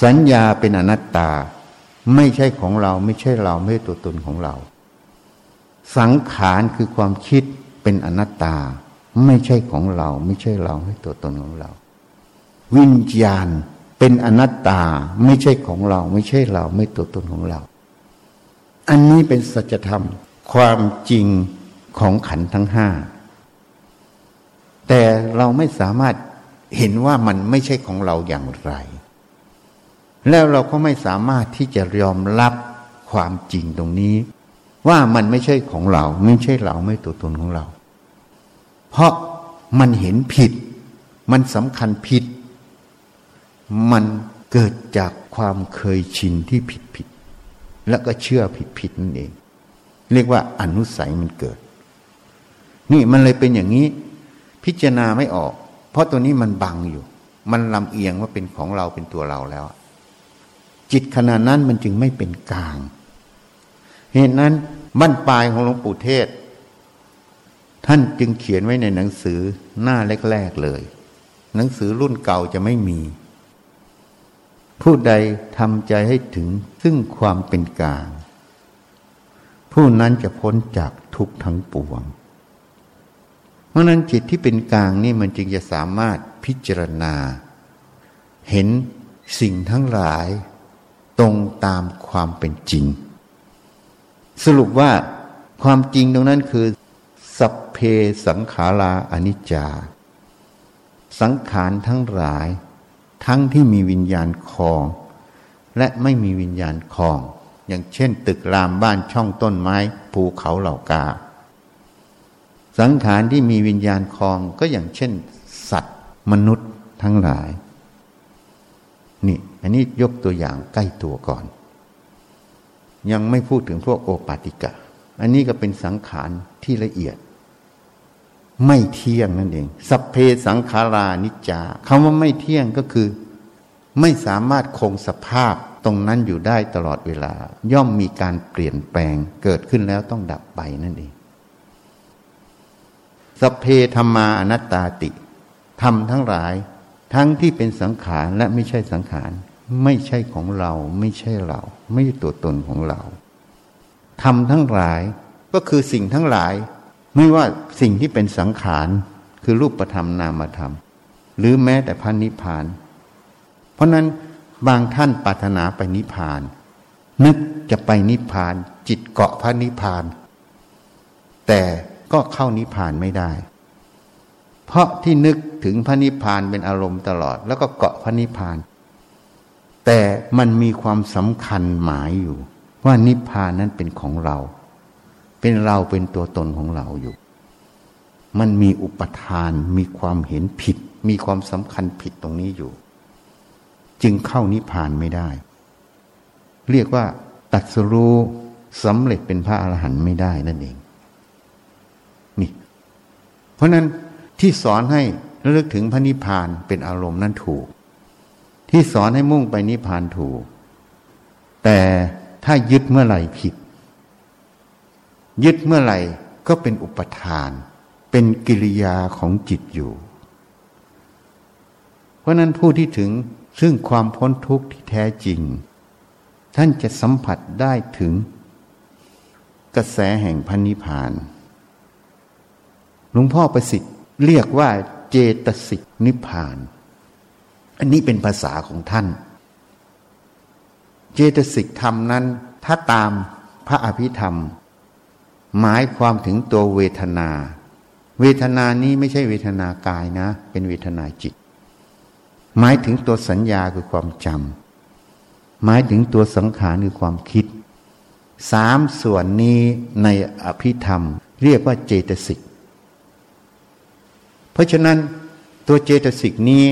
สัญญาเป็นอนัตตา ไม่ใช่ของเราไม่ใช่เราไม่ตัวตนของเรา สังขารคือความคิดเป็นอนัตตา ไม่ใช่ของเรา ไม่ใช่เราไม่ตัวตนของเรา วิญญาณเป็นอนัตตาไม่ใช่ของเรา ไม่ใช่เราไม่ตัวตนของเรา อันนี้เป็นสัจธรรม ความจริงของขันทั้งห้า แต่เราไม่สามารถเห็นว่ามันไม่ใช่ของเราอย่างไร แล้วเราก็ไม่สามารถที่จะยอมรับความจริงตรงนี้ ว่ามันไม่ใช่ของเรา ไม่ใช่เราไม่ตัวตนของเรา เพราะมันเห็นผิด มันสำคัญผิด มันเกิดจากความเคยชินที่ผิดผิด แล้วก็เชื่อผิดผิดนั่นเอง เรียกว่าอนุสัยมันเกิด นี่มันเลยเป็นอย่างนี้ พิจารณาไม่ออก เพราะตัวนี้มันบังอยู่ มันลำเอียงว่าเป็นของเราเป็นตัวเราแล้ว จิตขณะนั้นมันจึงไม่เป็นกลาง เหตุนั้นบั้นปลายของหลวงปู่เทศ ท่านจึงเขียนไว้ในหนังสือหน้าแรกๆเลย หนังสือรุ่นเก่าจะไม่มี ผู้ใดทำใจให้ถึงซึ่งความเป็นกลาง ผู้นั้นจะพ้นจากทุกทั้งปวง เพราะนั้นจิตที่เป็นกลางนี่มันจึงจะสามารถพิจารณา เห็นสิ่งทั้งหลายตรงตามความเป็นจริง สรุปว่าความจริงตรงนั้นคือ สัพเพสังขาราอนิจจา สังขารทั้งหลาย ทั้งที่มีวิญญาณคลอง และไม่มีวิญญาณคลอง อย่างเช่น ตึกรามบ้านช่องต้นไม้ภูเขาเหล่ากา สังขารที่มีวิญญาณคลองก็อย่างเช่น สัตว์ มนุษย์ทั้งหลาย นี่ อันนี้ยกตัวอย่างใกล้ตัวก่อน ยังไม่พูดถึงพวกโอปาติกะ อันนี้ก็เป็นสังขารที่ละเอียด ไม่เที่ยงนั่นเอง สัพเพสังขารานิจจาคำว่าไม่เที่ยงก็คือ ไม่สามารถคงสภาพตรงนั้นอยู่ได้ตลอดเวลา ย่อมมีการเปลี่ยนแปลงเกิดขึ้นแล้วต้องดับไปนั่นเอง สเพธรรมาอนัตตาติทำทั้งหลาย ทั้งที่เป็นสังขารและไม่ใช่สังขาร ไม่ใช่ของเรา ไม่ใช่เรา ไม่ใช่ตัวตนของเราทำทั้งหลายก็คือสิ่งทั้งหลาย ไม่ว่าสิ่งที่เป็นสังขาร คือรูปธรรมนามธรรม หรือแม้แต่พันนิพพาน เพราะนั้นบางท่านปรารถนาไปนิพพาน นึกจะไปนิพพาน จิตเกาะพระนิพพาน แต่ ก็เข้านิพพานไม่ได้ เพราะที่นึกถึงพระนิพพานเป็นอารมณ์ตลอด แล้วก็เกาะพระนิพพาน แต่มันมีความสำคัญหมายอยู่ ว่านิพพานนั้นเป็นของเรา เป็นเราเป็นตัวตนของเราอยู่ มันมีอุปทานมีความเห็นผิด มีความสำคัญผิดตรงนี้อยู่ จึงเข้านิพพานไม่ได้ เรียกว่าตัดสรู้สำเร็จเป็นพระอรหันต์ไม่ได้นั่นเอง เพราะนั้นที่สอนให้ระลึกถึงพระนิพพานเป็นอารมณ์นั้นถูก ที่สอนให้มุ่งไปนิพพานถูก แต่ถ้ายึดเมื่อไหร่ผิด ยึดเมื่อไหร่ก็เป็นอุปทาน เป็นกิริยาของจิตอยู่ เพราะนั้นผู้ที่ถึงซึ่งความพ้นทุกข์ที่แท้จริง ท่านจะสัมผัสได้ถึง กระแสแห่งพันนิพาน หลวงพ่อประสิทธิ์เรียกว่าเจตสิกนิพพาน อันนี้เป็นภาษาของท่าน เจตสิกธรรมนั้น ถ้าตามพระอภิธรรม หมายความถึงตัวเวทนา เวทนานี้ไม่ใช่เวทนากายนะ เป็นเวทนาจิต หมายถึงตัวสัญญาคือความจำหมายถึงตัวสังขารคือความคิดสามส่วนนี้ในอภิธรรม เรียกว่าเจตสิก ราะฉะนั้นตัวเจตสิกนี้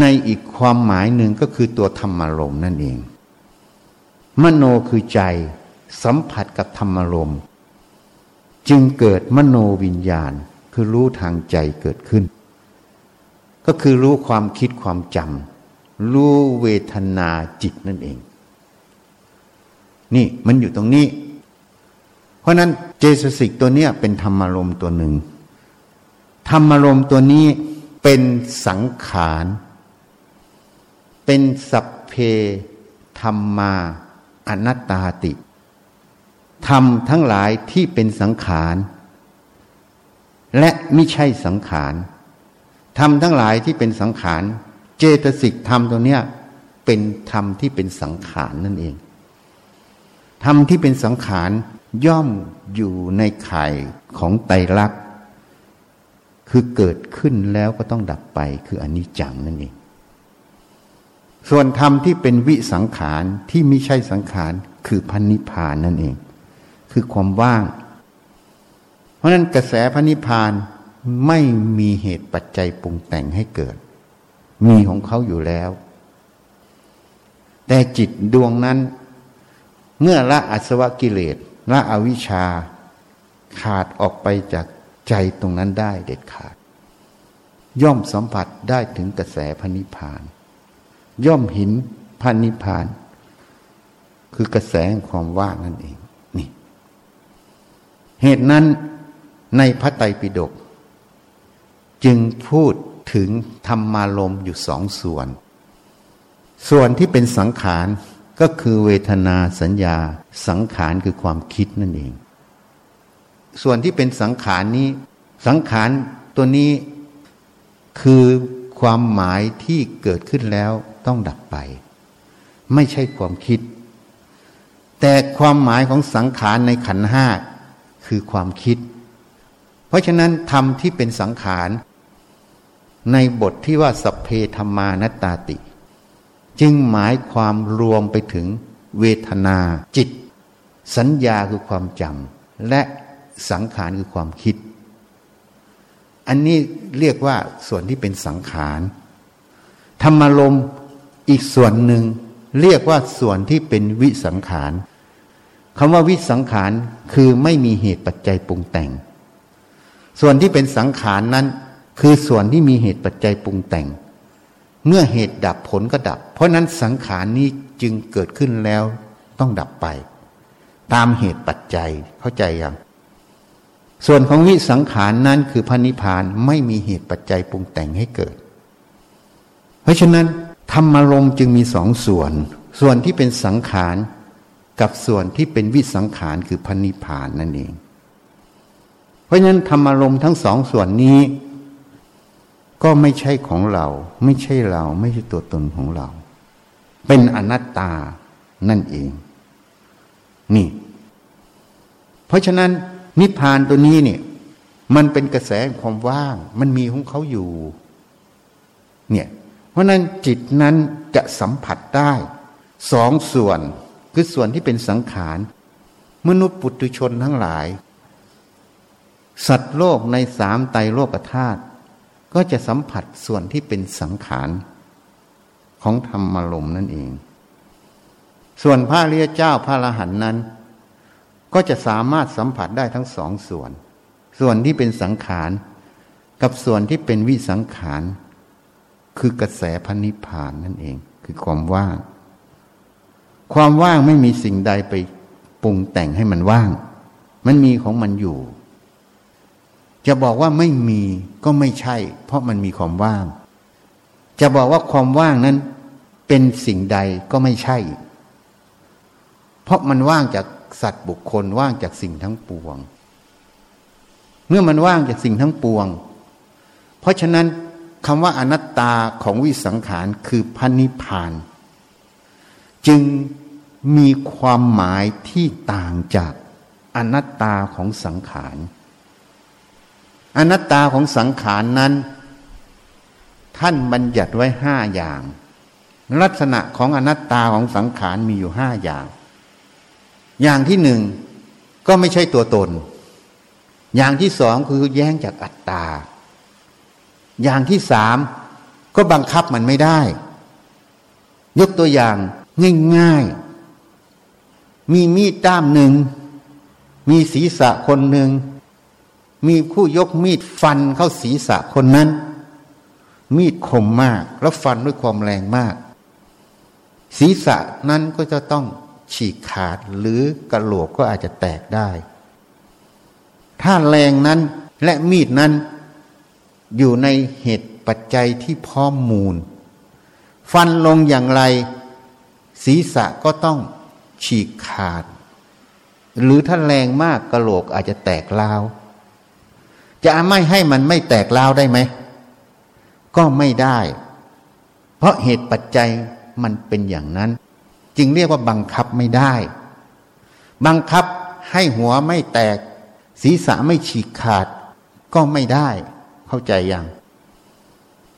ในอีกความหมายหนึ่งก็คือตัวธรรมารมณ์นั่นเอง มโนคือใจสัมผัสกับธรรมารมณ์ จึงเกิดมโนวิญญาณคือรู้ทางใจเกิดขึ้น ก็คือรู้ความคิดความจำรู้เวทนาจิตนั่นเอง นี่มันอยู่ตรงนี้ เพราะนั้นเจสสิกตัวเนี้ยเป็นธรรมารมณ์ตัวหนึ่ง ธรรมารมณ์ตัวนี้เป็นสังขาร เป็นสัพเพธรรมาอนัตตาติ ธรรมทั้งหลายที่เป็นสังขาร และไม่ใช่สังขาร ธรรมทั้งหลายที่เป็นสังขาร เจตสิกธรรมตัวเนี้ยเป็นธรรมที่เป็นสังขารนั่นเอง ธรรมที่เป็นสังขารย่อมอยู่ในไข่ของไตรลักษณ์ คือเกิดขึ้นแล้วก็ต้องดับไปคืออนิจจังนั่นเอง ส่วนธรรมที่เป็นวิสังขารที่ไม่ใช่สังขารคือพันนิพานนั่นเอง คือความว่าง เพราะนั้นกระแสพันนิพานไม่มีเหตุปัจจัยปรุงแต่งให้เกิด มีของเขาอยู่แล้ว แต่จิตดวงนั้น เมื่อละอัศวกิเลสละอวิชชาขาดออกไปจาก ใจตรงนั้นได้เด็ดขาด ย่อมสัมผัสได้ถึงกระแสพันิพาน ย่อมเห็นพันนิพาน คือกระแสความว่างนั่นเองนี่ เหตุนั้นในพระไตรปิฎกจึงพูดถึงธรรมารมอยู่สองส่วน ส่วนที่เป็นสังขารก็คือเวทนาสัญญา สังขารคือความคิดนั่นเอง ส่วนที่เป็นสังขารนี้ สังขารตัวนี้คือความหมายที่เกิดขึ้นแล้วต้องดับไป ไม่ใช่ความคิด แต่ความหมายของสังขารในขันห้าคือความคิด เพราะฉะนั้นธรรมที่เป็นสังขารในบทที่ว่าสัพเพธรรมานตตาติ จึงหมายความรวมไปถึงเวทนาจิต สัญญาคือความจำและ สังขารคือความคิด อันนี้เรียกว่าส่วนที่เป็นสังขาร ธรรมารมอีกส่วนหนึ่งเรียกว่าส่วนที่เป็นวิสังขารคำว่าวิสังขารคือไม่มีเหตุปัจจัยปรุงแต่ง ส่วนที่เป็นสังขารนั้น คือส่วนที่มีเหตุปัจจัยปรุงแต่ง เมื่อเหตุดับผลก็ดับ เพราะนั้นสังขารนี้จึงเกิดขึ้นแล้วต้องดับไป ตามเหตุปัจจัยเข้าใจยัง ส่วนของวิสังขารนั้นคือพันิพานไม่มีเหตุปัจจัยปรุงแต่งให้เกิด เพราะฉะนั้นธรรมารมจึงมีสองส่วน ส่วนที่เป็นสังขารกับส่วนที่เป็นวิสังขารคือพันิพานนั่นเอง เพราะฉะนั้นธรรมารมทั้งสองส่วนนี้ ก็ไม่ใช่ของเรา ไม่ใช่เรา ไม่ใช่ตัวตนของเรา เป็นอนัตตานั่นเอง นี่ เพราะฉะนั้น นิพพานตัวนี้เนี่ย มันเป็นกระแสความว่าง มันมีของเขาอยู่ เนี่ย เพราะนั้นจิตนั้นจะสัมผัสได้สองส่วน คือส่วนที่เป็นสังขารมนุษย์ปุถุชนทั้งหลาย สัตว์โลกในสามไตรโลกธาตุก็จะสัมผัสส่วนที่เป็นสังขารของธรรมารมนั่นเอง ส่วนพระเรียเจ้าพระอรหันนั้น ก็จะสามารถสัมผัสได้ทั้งสองส่วน ส่วนที่เป็นสังขาร กับส่วนที่เป็นวิสังขาร คือกระแสพันนิพานนั่นเอง คือความว่าง ความว่างไม่มีสิ่งใดไปปรุงแต่งให้มันว่าง มันมีของมันอยู่ จะบอกว่าไม่มีก็ไม่ใช่ เพราะมันมีความว่าง จะบอกว่าความว่างนั้นเป็นสิ่งใดก็ไม่ใช่ เพราะมันว่างจาก สัตว์บุคคลว่างจากสิ่งทั้งปวง เมื่อมันว่างจากสิ่งทั้งปวง เพราะฉะนั้นคำว่าอนัตตาของวิสังขารคือพันิพาน จึงมีความหมายที่ต่างจากอนัตตาของสังขาร อนัตตาของสังขารนั้น ท่านบัญญัติไว้ห้าอย่าง ลักษณะของอนัตตาของสังขารมีอยู่ห้าอย่าง อย่างที่หนึ่งก็ไม่ใช่ตัวตน อย่างที่สองคือแย้งจากอัตตา อย่างที่สามก็บังคับมันไม่ได้ ยกตัวอย่างง่ายๆ มีมีดด้ามหนึ่ง มีศีรษะคนหนึ่ง มีผู้ยกมีดฟันเข้าศีรษะคนนั้น มีดคมมากแล้วฟันด้วยความแรงมาก ศีรษะนั้นก็จะต้อง ฉีกขาดหรือกระโหลกก็อาจจะแตกได้ ถ้าแรงนั้นและมีดนั้น อยู่ในเหตุปัจจัยที่พร้อมมูล ฟันลงอย่างไร ศีรษะก็ต้องฉีกขาด หรือถ้าแรงมากกระโหลกอาจจะแตกลาวจะไม่ให้มันไม่แตกลาวได้ไหม ก็ไม่ได้ เพราะเหตุปัจจัยมันเป็นอย่างนั้น จึงเรียกว่าบังคับไม่ได้ บังคับให้หัวไม่แตก ศีรษะไม่ฉีกขาด ก็ไม่ได้ เข้าใจยัง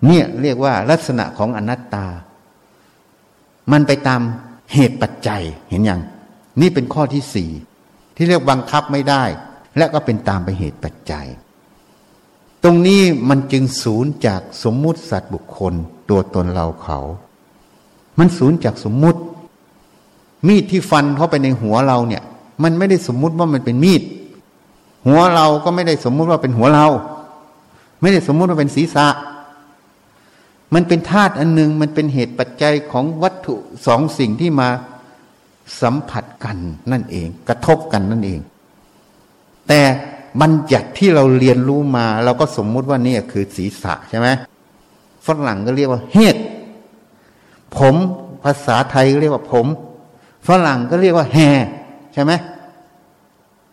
เนี่ยเรียกว่าลักษณะของอนัตตา มันไปตามเหตุปัจจัยเห็นยังนี่เป็นข้อที่สี่ที่เรียกบังคับไม่ได้ และก็เป็นตามไปเหตุปัจจัย ตรงนี้มันจึงศูนย์จากสมมุติสัตว์บุคคล ตัวตนเราเขา มันศูนย์จากสมมุติ มีดที่ฟันเข้าไปในหัวเราเนี่ย มันไม่ได้สมมุติว่ามันเป็นมีด หัวเราก็ไม่ได้สมมุติว่าเป็นหัวเรา ไม่ได้สมมุติว่าเป็นศีรษะ มันเป็นธาตุอันหนึ่งมันเป็นเหตุปัจจัยของวัตถุสองสิ่งที่มาสัมผัสกันนั่นเอง กระทบกันนั่นเอง แต่บัญญัติที่เราเรียนรู้มา เราก็สมมุติว่านี่คือศีรษะใช่ไหมฝรั่งก็เรียกว่าเฮดผมภาษาไทยเรียกว่าผม ฝรั่งก็เรียกว่าแฮใช่ไหม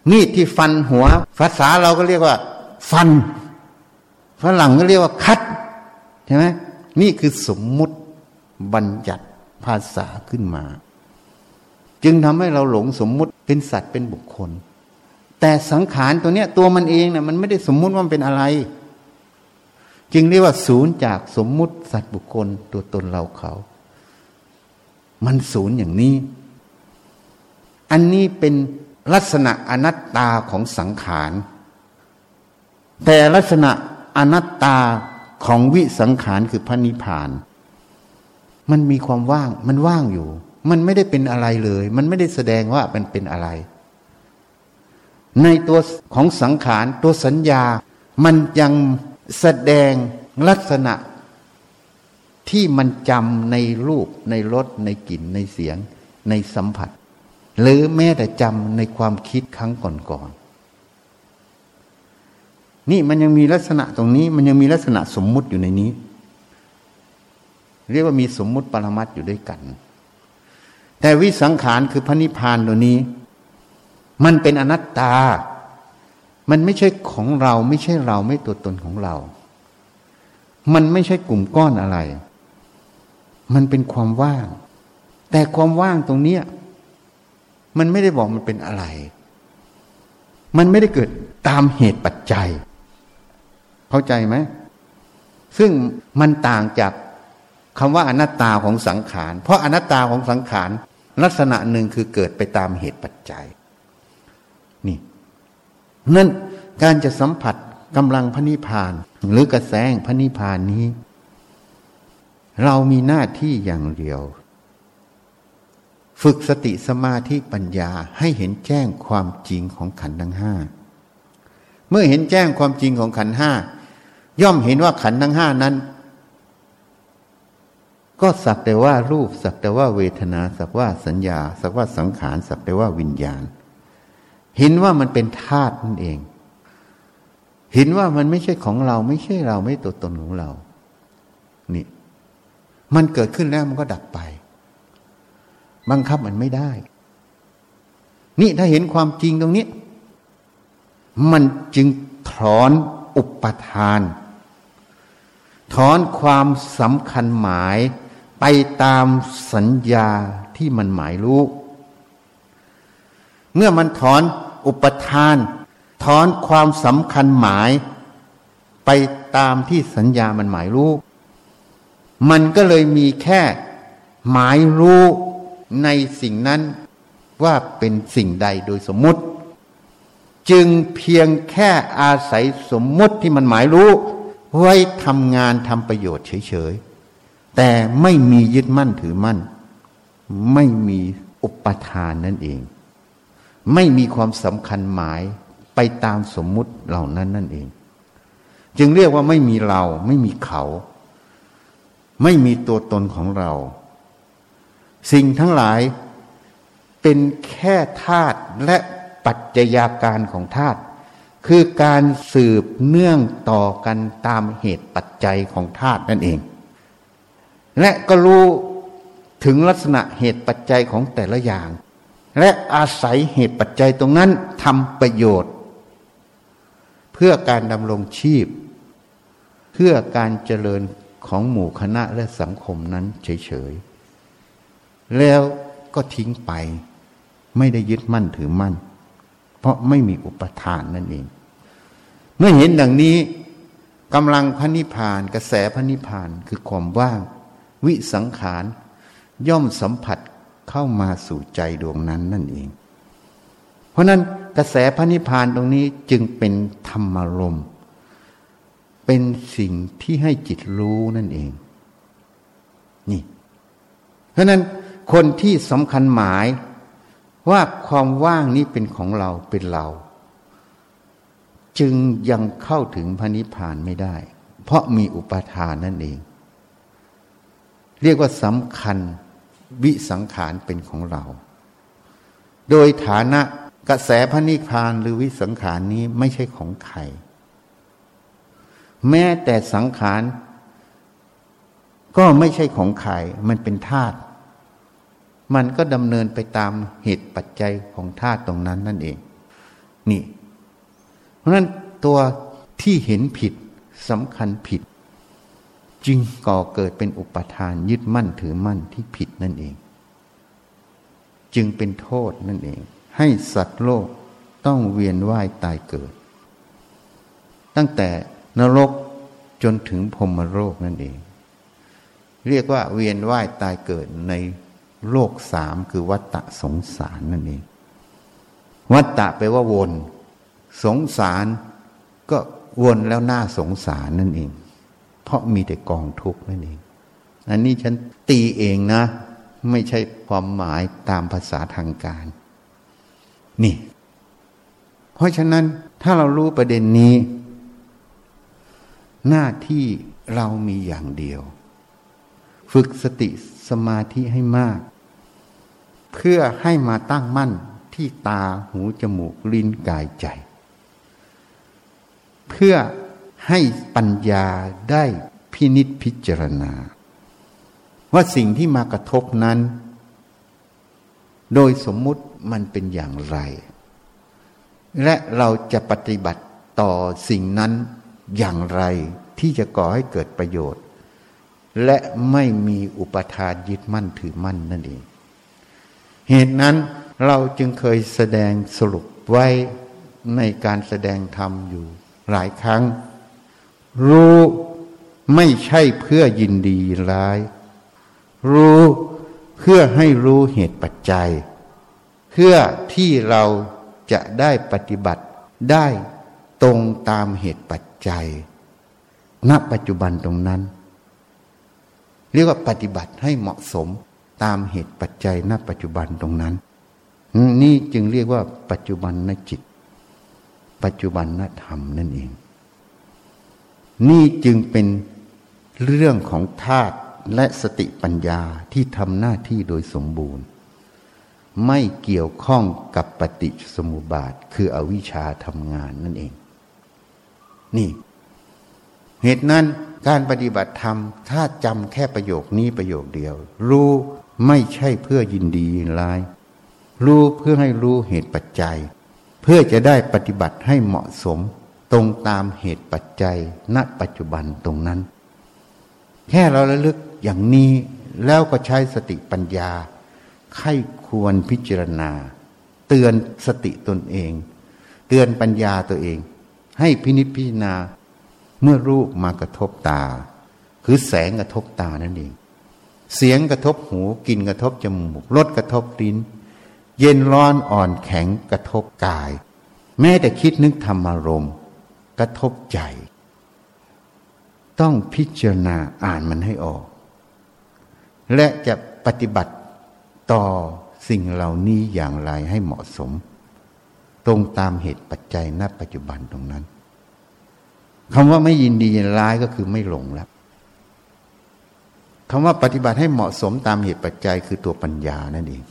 มีดที่ฟันหัว ภาษาเราก็เรียกว่า ฟันฝรั่งก็เรียกว่าคัดใช่ไหมนี่คือสมมุติบัญญัติภาษาขึ้นมา จึงทำให้เราหลงสมมุติเป็นสัตว์เป็นบุคคล แต่สังขารตัวเนี้ยตัวมันเองเนะ่ยมันไม่ได้สมมุติว่ามันเป็นอะไร จึงเรียกว่าศูนย์จากสมมุติสัตว์บุคคลตัวตนเราเขา มันศูนย์อย่างนี้ อันนี้เป็นลักษณะอนัตตาของสังขาร แต่ลักษณะอนัตตาของวิสังขารคือพระนิพพาน มันมีความว่าง มันว่างอยู่ มันไม่ได้เป็นอะไรเลย มันไม่ได้แสดงว่ามันเป็นอะไร ในตัวของสังขารตัวสัญญา มันยังแสดงลักษณะที่มันจำในรูปในรสในกลิ่นในเสียงในสัมผัส หรือแม้แต่จำในความคิดครั้งก่อนๆนี่มันยังมีลักษณะตรงนี้ มันยังมีลักษณะสมมุติอยู่ในนี้ เรียกว่ามีสมมุติปรมัตอยู่ด้วยกัน แต่วิสังขารคือพระนิพพานตัวนี้ มันเป็นอนัตตา มันไม่ใช่ของเรา ไม่ใช่เราไม่ตัวตนของเรา มันไม่ใช่กลุ่มก้อนอะไร มันเป็นความว่าง แต่ความว่างตรงเนี้ย มันไม่ได้บอกมันเป็นอะไร มันไม่ได้เกิดตามเหตุปัจจัย เข้าใจไหม ซึ่งมันต่างจากคำว่าอนัตตาของสังขาร เพราะอนัตตาของสังขาร ลักษณะหนึ่งคือเกิดไปตามเหตุปัจจัย นี่ นั่นการจะสัมผัสกำลังพระนิพพาน หรือกระแสงพระนิพพานนี้ เรามีหน้าที่อย่างเดียว ฝึกสติสมาธิปัญญาให้เห็นแจ้งความจริงของขันธ์ทั้งห้าเมื่อเห็นแจ้งความจริงของขันธ์ห้าย่อมเห็นว่าขันธ์ทั้งห้านั้น ก็สักแต่ว่ารูปสักแต่ว่าเวทนาสักว่าสัญญา สักว่าสังขารสักแต่ว่าวิญญาณ เห็นว่ามันเป็นธาตุนั่นเอง เห็นว่ามันไม่ใช่ของเราไม่ใช่เราไม่ตัวตนของเรา นี่ มันเกิดขึ้นแล้วมันก็ดับไป บังคับมันไม่ได้ นี่ถ้าเห็นความจริงตรงนี้ มันจึงถอนอุปทาน ถอนความสำคัญหมายไปตามสัญญาที่มันหมายรู้ เมื่อมันถอนอุปทาน ถอนความสำคัญหมาย ไปตามที่สัญญามันหมายรู้ มันก็เลยมีแค่หมายรู้ ในสิ่งนั้นว่าเป็นสิ่งใดโดยสมมุติ จึงเพียงแค่อาศัยสมมุติที่มันหมายรู้ ไว้ทำงานทำประโยชน์เฉยๆ แต่ไม่มียึดมั่นถือมั่น ไม่มีอุปทานนั่นเอง ไม่มีความสำคัญหมายไปตามสมมุติเหล่านั้นนั่นเอง จึงเรียกว่าไม่มีเราไม่มีเขา ไม่มีตัวตนของเรา สิ่งทั้งหลายเป็นแค่ธาตุและปัจจัยาการของธาตุคือการสืบเนื่องต่อกันตามเหตุปัจจัยของธาตุนั่นเอง และก็รู้ถึงลักษณะเหตุปัจจัยของแต่ละอย่าง และอาศัยเหตุปัจจัยตรงนั้นทำประโยชน์ เพื่อการดำรงชีพ เพื่อการเจริญของหมู่คณะและสังคมนั้นเฉยๆ แล้วก็ทิ้งไป ไม่ได้ยึดมั่นถือมั่น เพราะไม่มีอุปทานนั่นเอง เมื่อเห็นดังนี้กำลังพระนิพพาน กระแสพระนิพพานคือความว่าง วิสังขารย่อมสัมผัสเข้ามาสู่ใจดวงนั้นนั่นเอง เพราะนั้นกระแสพระนิพพานตรงนี้จึงเป็นธรรมารมเป็นสิ่งที่ให้จิตรู้นั่นเอง นี่ เพราะนั้น คนที่สำคัญหมาย ว่าความว่างนี้เป็นของเราเป็นเรา จึงยังเข้าถึงพระนิพพานไม่ได้ เพราะมีอุปาทานนั่นเอง เรียกว่าสำคัญวิสังขารเป็นของเรา โดยฐานะกระแสพระนิพพานหรือวิสังขารนี้ไม่ใช่ของใคร แม้แต่สังขารก็ไม่ใช่ของใคร มันเป็นธาตุ มันก็ดำเนินไปตามเหตุปัจจัยของธาตุตรงนั้นนั่นเอง นี่ เพราะนั้นตัวที่เห็นผิดสำคัญผิด จึงก่อเกิดเป็นอุปทานยึดมั่นถือมั่นที่ผิดนั่นเอง จึงเป็นโทษนั่นเอง ให้สัตว์โลกต้องเวียนว่ายตายเกิด ตั้งแต่นรกจนถึงพรมโลกนั่นเอง เรียกว่าเวียนว่ายตายเกิดใน โลกสามคือวัตตะสงสารนั่นเอง วัตตะแปลว่าวน สงสารก็วนแล้วน่าสงสารนั่นเอง เพราะมีแต่กองทุกข์นั่นเอง อันนี้ฉันตีเองนะ ไม่ใช่ความหมายตามภาษาทางการ นี่ เพราะฉะนั้นถ้าเรารู้ประเด็นนี้ หน้าที่เรามีอย่างเดียว ฝึกสติสมาธิให้มาก เพื่อให้มาตั้งมั่นที่ตาหูจมูกลิ้นกายใจ เพื่อให้ปัญญาได้พินิษพิจารณา ว่าสิ่งที่มากระทบนั้น โดยสมมุติมันเป็นอย่างไร และเราจะปฏิบัติต่อสิ่งนั้นอย่างไรที่จะก่อให้เกิดประโยชน์ และไม่มีอุปทานยึดมั่นถือมั่นนั่นเอง เหตุนั้นเราจึงเคยแสดงสรุปไว้ในการแสดงธรรมอยู่หลายครั้ง รู้ไม่ใช่เพื่อยินดีร้าย รู้เพื่อให้รู้เหตุปัจจัย เพื่อที่เราจะได้ปฏิบัติได้ตรงตามเหตุปัจจัย ณปัจจุบันตรงนั้น เรียกว่าปฏิบัติให้เหมาะสม ตามเหตุปัจจัยณปัจจุบันตรงนั้น นี่จึงเรียกว่าปัจจุบันนจิต ปัจจุบันนธรรมนั่นเอง นี่จึงเป็นเรื่องของธาตุและสติปัญญาที่ทำหน้าที่โดยสมบูรณ์ ไม่เกี่ยวข้องกับปฏิสมุบาทคืออวิชชาทำงานนั่นเอง นี่ เหตุนั้นการปฏิบัติธรรม ถ้าจำแค่ประโยคนี้ประโยคเดียว รู้ ไม่ใช่เพื่อยินดียินร้าย รู้เพื่อให้รู้เหตุปัจจัย เพื่อจะได้ปฏิบัติให้เหมาะสม ตรงตามเหตุปัจจัย ณปัจจุบันตรงนั้น แค่เราระลึกอย่างนี้แล้วก็ใช้สติปัญญา ไข้ควรพิจารณา เตือนสติตนเอง เตือนปัญญาตัวเอง ให้พินิจพิจารณาเมื่อรูปมากระทบตา คือแสงกระทบตานั่นเอง เสียงกระทบหูกลิ่นกระทบจมูกรสกระทบลิ้น เย็นร้อนอ่อนแข็งกระทบกาย แม้แต่คิดนึกธรรมารมณ์กระทบใจ ต้องพิจารณาอ่านมันให้ออก และจะปฏิบัติต่อสิ่งเหล่านี้อย่างไรให้เหมาะสม ตรงตามเหตุปัจจัยณปัจจุบันตรงนั้นคำว่าไม่ยินดียินร้ายก็คือไม่หลงแล้ว คำว่าปฏิบัติให้เหมาะสมตามเหตุปัจจัยคือตัวปัญญานั่นเอง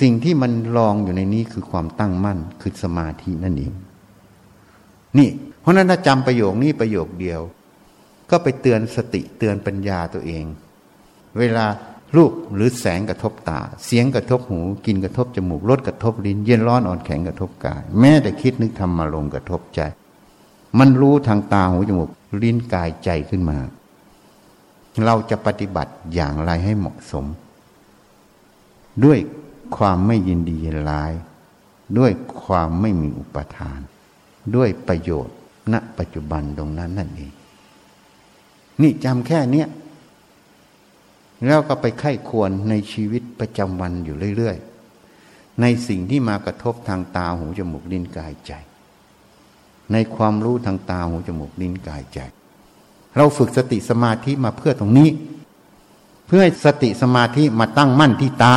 สิ่งที่มันรองอยู่ในนี้คือความตั้งมั่นคือสมาธินั่นเอง นี่ เพราะนั้นถ้าจำประโยคนี้ประโยคเดียว ก็ไปเตือนสติเตือนปัญญาตัวเอง เวลารูปหรือแสงกระทบตา เสียงกระทบหูกินกระทบจมูกรสกระทบลิ้น เย็นร้อนอ่อนแข็งกระทบกาย แม้แต่คิดนึกทำมาลงกระทบใจ มันรู้ทางตาหูจมูกลิ้นกายใจขึ้นมา เราจะปฏิบัติอย่างไรให้เหมาะสม ด้วยความไม่ยินดียินร้าย ด้วยความไม่มีอุปทาน ด้วยประโยชน์ณปัจจุบันตรงนั้นนั่นเอง นี่จำแค่เนี้ยแล้วก็ไปไข้ควรในชีวิตประจำวันอยู่เรื่อยๆ ในสิ่งที่มากระทบทางตาหูจมูกลิ้นกายใจ ในความรู้ทางตาหูจมูกลิ้นกายใจ เราฝึกสติสมาธิมาเพื่อตรงนี้ เพื่อให้สติสมาธิมาตั้งมั่นที่ตา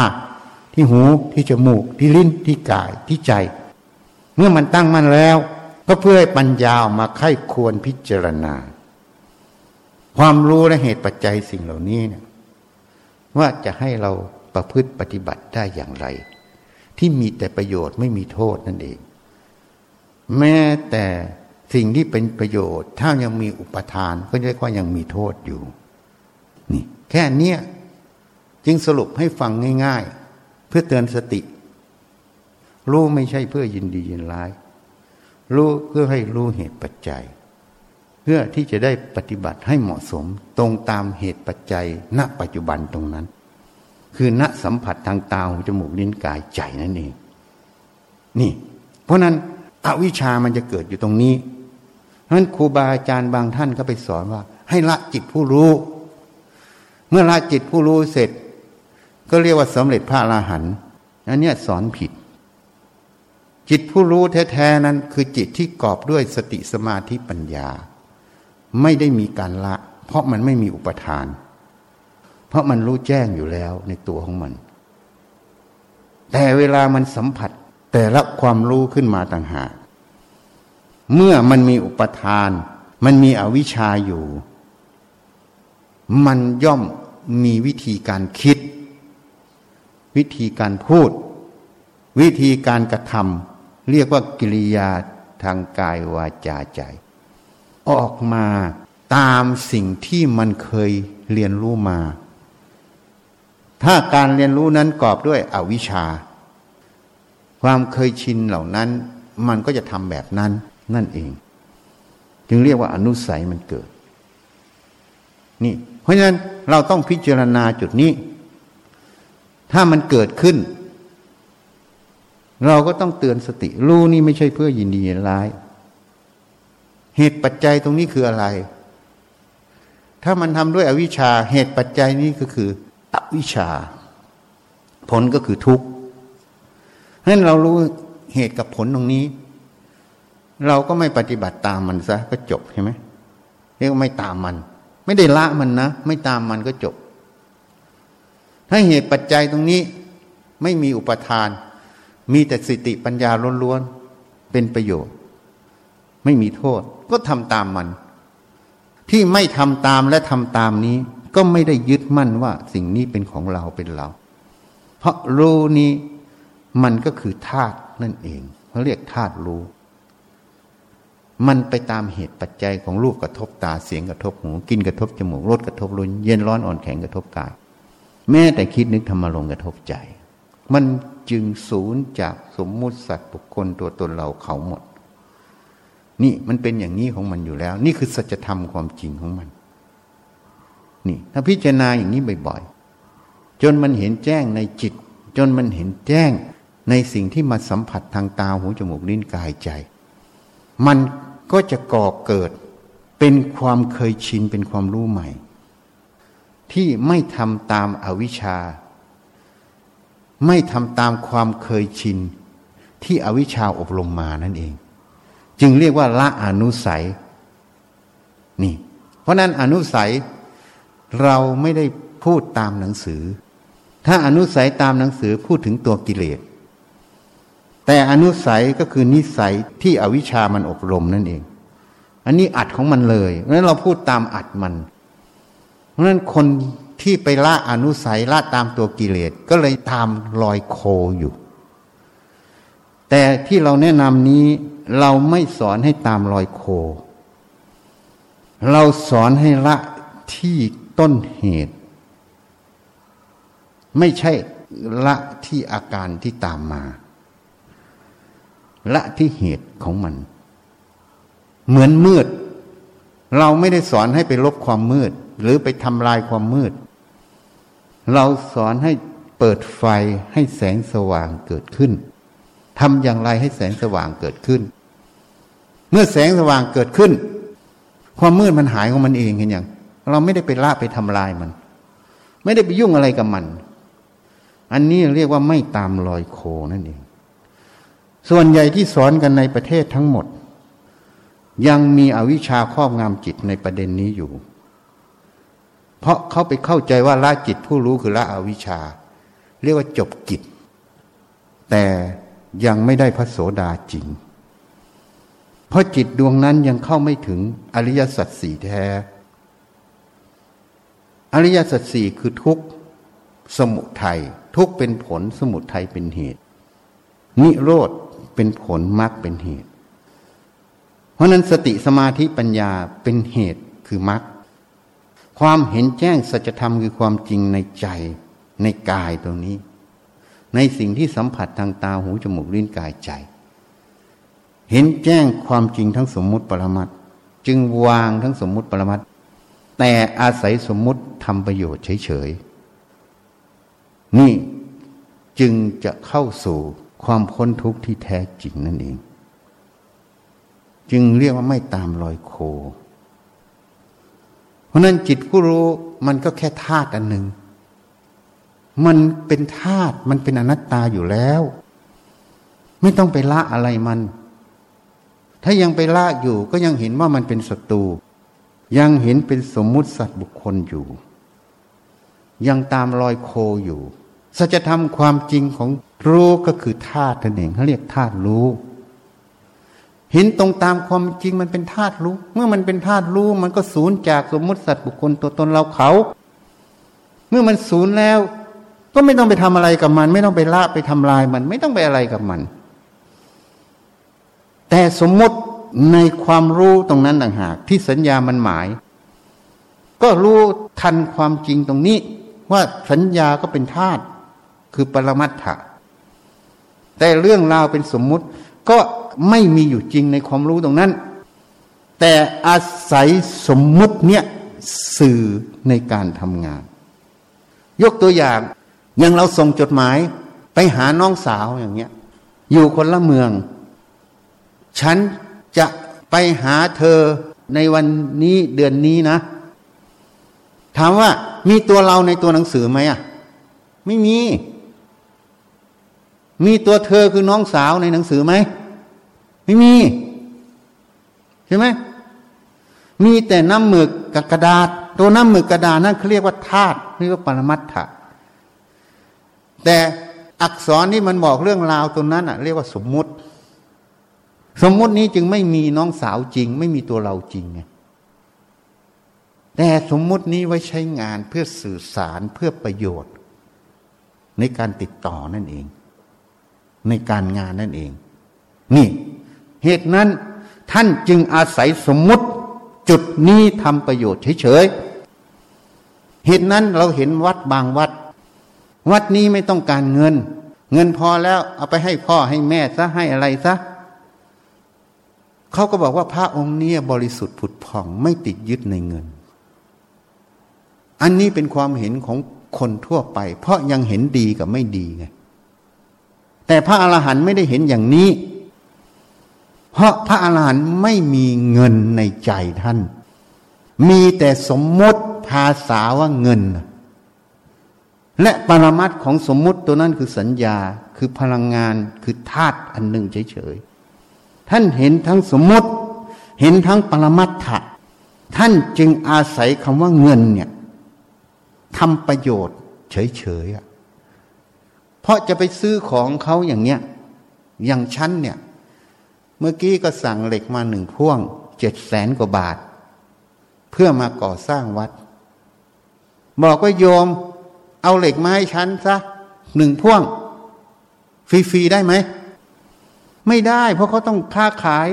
ที่หูที่จมูก ที่ลิ้นที่กายที่ใจ เมื่อมันตั้งมั่นแล้ว ก็เพื่อให้ปัญญาออกมาไข้ควรพิจารณา ความรู้และเหตุปัจจัยสิ่งเหล่านี้เนี่ยว่าจะให้เราประพฤติปฏิบัติได้อย่างไร ที่มีแต่ประโยชน์ไม่มีโทษนั่นเอง แม้แต่ สิ่งที่เป็นประโยชน์ ถ้ายังมีอุปทานก็เรียกว่ายังมีโทษอยู่ นี่ แค่เนี้ยจึงสรุปให้ฟังง่าย ๆ เพื่อเตือนสติ รู้ไม่ใช่เพื่อยินดียินร้าย รู้เพื่อให้รู้เหตุปัจจัย เพื่อที่จะได้ปฏิบัติให้เหมาะสมตรงตามเหตุปัจจัย ณปัจจุบันตรงนั้น คือณสัมผัสทางตาหูจมูกลิ้นกายใจนั่นเอง นี่ เพราะนั้นอวิชามันจะเกิดอยู่ตรงนี้ เพราะนั้นครูบาอาจารย์บางท่านก็ไปสอนว่า ให้ละจิตผู้รู้ เมื่อละจิตผู้รู้เสร็จ ก็เรียกว่าสำเร็จพระอราหันต์อันนี้สอนผิด จิตผู้รู้แท้ๆนั้นคือจิตที่กอบด้วยสติสมาธิปัญญา ไม่ได้มีการละ เพราะมันไม่มีอุปทาน เพราะมันรู้แจ้งอยู่แล้วในตัวของมัน แต่เวลามันสัมผัสแต่ละความรู้ขึ้นมาต่างหาก เมื่อมันมีอุปทาน มันมีอวิชชาอยู่ มันย่อมมีวิธีการคิด วิธีการพูด วิธีการกระทำเรียกว่ากิริยาทางกายวาจาใจ ออกมาตามสิ่งที่มันเคยเรียนรู้มา ถ้าการเรียนรู้นั้นกอบด้วยอวิชชา ความเคยชินเหล่านั้น มันก็จะทำแบบนั้น นั่นเอง จึงเรียกว่าอนุสัยมันเกิด นี่ เพราะฉะนั้นเราต้องพิจารณาจุดนี้ ถ้ามันเกิดขึ้น เราก็ต้องเตือนสติ รู้นี่ไม่ใช่เพื่อยินดีร้าย เหตุปัจจัยตรงนี้คืออะไร ถ้ามันทำด้วยอวิชชา เหตุปัจจัยนี้ก็คือ อวิชชา ผลก็คือทุกข์ฉะนั้นเรารู้เหตุกับผลตรงนี้ เราก็ไม่ปฏิบัติตามมันซะก็จบใช่ไหมเรียกไม่ตามมัน ไม่ได้ละมันนะ ไม่ตามมันก็จบ ถ้าเหตุปัจจัยตรงนี้ไม่มีอุปทาน มีแต่สติปัญญาล้วนๆเป็นประโยชน์ ไม่มีโทษ ก็ทำตามมัน ที่ไม่ทำตามและทำตามนี้ ก็ไม่ได้ยึดมั่นว่าสิ่งนี้เป็นของเราเป็นเรา เพราะรู้นี้มันก็คือธาตุนั่นเองเขาเรียกธาตุรู้ มันไปตามเหตุปัจจัยของรูปกระทบตาเสียงกระทบหูกินกระทบจมูกรสกระทบลิ้นเย็นร้อนอ่อนแข็งกระทบกาย แม้แต่คิดนึกธรรมลงกระทบใจ มันจึงศูนย์จากสมมุติสัตว์บุคคลตัวตนเราเขาหมด นี่มันเป็นอย่างนี้ของมันอยู่แล้ว นี่คือสัจธรรมความจริงของมัน นี่ถ้าพิจารณาอย่างนี้บ่อยๆ จนมันเห็นแจ้งในจิต จนมันเห็นแจ้งในสิ่งที่มาสัมผัสทางตาหูจมูกลิ้นกายใจ มัน ก็จะก่อเกิด เป็นความเคยชินเป็นความรู้ใหม่ ที่ไม่ทำตามอาวิชชา ไม่ทำตามความเคยชิน ที่อวิชชาอบรมมานั่นเอง จึงเรียกว่าละอนุสัยนี่ เพราะนั้นอนุสัยเราไม่ได้พูดตามหนังสือ ถ้าอนุสัยตามหนังสือพูดถึงตัวกิเลส แต่อนุสัยก็คือนิสัยที่อวิชามันอบรมนั่นเอง อันนี้อัดของมันเลยเพราะนั้นเราพูดตามอัดมัน เพราะฉะนั้นคนที่ไปละอนุสัยละตามตัวกิเลสก็เลยตามรอยโคอยู่ แต่ที่เราแนะนำนี้เราไม่สอนให้ตามรอยโค เราสอนให้ละที่ต้นเหตุ ไม่ใช่ละที่อาการที่ตามมา ละที่เหตุของมัน เหมือนมืด เราไม่ได้สอนให้ไปลบความมืด หรือไปทำลายความมืด เราสอนให้เปิดไฟให้แสงสว่างเกิดขึ้นทำอย่างไรให้แสงสว่างเกิดขึ้น เมื่อแสงสว่างเกิดขึ้น ความมืดมันหายของมันเองเห็นอย่างเราไม่ได้ไปล่าไปทำลายมัน ไม่ได้ไปยุ่งอะไรกับมัน อันนี้เรียกว่าไม่ตามรอยโคนั่นเอง ส่วนใหญ่ที่สอนกันในประเทศทั้งหมด ยังมีอวิชชาครอบงำจิตในประเด็นนี้อยู่ เพราะเขาไปเข้าใจว่าละจิตผู้รู้คือละอวิชชา เรียกว่าจบกิจ แต่ยังไม่ได้พระโสดาจริง เพราะจิตดวงนั้นยังเข้าไม่ถึงอริยสัจสี่แท้ อริยสัจสี่คือทุกข์สมุทัยทุกเป็นผลสมุทัยเป็นเหตุ นิโรธ เป็นผลมรรคเป็นเหตุ เพราะนั้นสติสมาธิปัญญาเป็นเหตุคือมรรคความเห็นแจ้งสัจธรรมคือความจริงในใจในกายตรงนี้ ในสิ่งที่สัมผัสทางตาหูจมูกลิ้นกายใจ เห็นแจ้งความจริงทั้งสมมุติปรมัตจึงวางทั้งสมมุติปรมัตแต่อาศัยสมมุติทำประโยชน์เฉยๆนี่จึงจะเข้าสู่ ความพ้นทุกข์ที่แท้จริงนั่นเอง จึงเรียกว่าไม่ตามรอยโค เพราะนั้นจิตผู้รู้มันก็แค่ธาตุอันหนึ่ง มันเป็นธาตุมันเป็นอนัตตาอยู่แล้ว ไม่ต้องไปละอะไรมัน ถ้ายังไปละอยู่ก็ยังเห็นว่ามันเป็นศัตรูยังเห็นเป็นสมมุติสัตว์บุคคลอยู่ ยังตามรอยโคอยู่ สัจธรรมความจริงของ รู้ก็คือธาตุนั่นเองเขาเรียกธาตุรู้ เห็นตรงตามความจริงมันเป็นธาตุรู้ เมื่อมันเป็นธาตุรู้มันก็สูญจากสมมติสัตว์บุคคลตัวตนเราเขา เมื่อมันสูญแล้ว ก็ไม่ต้องไปทำอะไรกับมัน ไม่ต้องไปละไปทำลายมัน ไม่ต้องไปอะไรกับมัน แต่สมมติในความรู้ตรงนั้นต่างหาก ที่สัญญามันหมาย ก็รู้ทันความจริงตรงนี้ ว่าสัญญาก็เป็นธาตุคือปรมัตถะ แต่เรื่องราวเป็นสมมุติก็ไม่มีอยู่จริงในความรู้ตรงนั้น แต่อาศัยสมมุติเนี่ยสื่อในการทำงาน ยกตัวอย่างอย่างเราส่งจดหมายไปหาน้องสาวอย่างเงี้ย อยู่คนละเมือง ฉันจะไปหาเธอในวันนี้เดือนนี้นะ ถามว่ามีตัวเราในตัวหนังสือไหมอะ ไม่มี มีตัวเธอคือน้องสาวในหนังสือไหมไม่มีใช่ไหมมีแต่น้ำหมึกกับกระดาษ ตัวน้ำหมึกกระดาษนั่นเขาเรียกว่าธาตุเรียกว่าปรมัตถะแต่อักษรที่มันบอกเรื่องราวตัวนั้นอะ เรียกว่าสมมุติ สมมตินี้จึงไม่มีน้องสาวจริง ไม่มีตัวเราจริงไงแต่สมมุตินี้ไว้ใช้งานเพื่อสื่อสารเพื่อประโยชน์ ในการติดต่อนั่นเอง ในการงานนั่นเอง นี่เหตุนั้นท่านจึงอาศัยสมมุติจุดนี้ทำประโยชน์เฉยๆเหตุนั้นเราเห็นวัดบางวัด วัดนี้ไม่ต้องการเงิน เงินพอแล้วเอาไปให้พ่อให้แม่ซะให้อะไรซะเขาก็บอกว่าพระองค์นี้บริสุทธิ์ผุดผ่องไม่ติดยึดในเงิน อันนี้เป็นความเห็นของคนทั่วไป เพราะยังเห็นดีกับไม่ดีไง แต่พระอรหันต์ไม่ได้เห็นอย่างนี้ เพราะพระอรหันต์ไม่มีเงินในใจท่าน มีแต่สมมติภาษาว่าเงิน และปรมัตของสมมุติตัวนั้นคือสัญญาคือพลังงานคือธาตุอันหนึ่งเฉยๆ ท่านเห็นทั้งสมมติ เห็นทั้งปรมัตถะท่านจึงอาศัยคำว่าเงินเนี่ยทำประโยชน์เฉยๆ เพราะจะไปซื้อของเขาอย่างเนี้ยอย่างชั้นเนี่ย เมื่อกี้ก็สั่งเหล็กมาหนึ่งพ่วงเจ็ดแสนกว่าบาท เพื่อมาก่อสร้างวัด บอกว่าโยม เอาเหล็กมาให้ฉันซะหนึ่งพ่วง ฟรีๆได้ไหม ไม่ได้ เพราะเขาต้องค้าขาย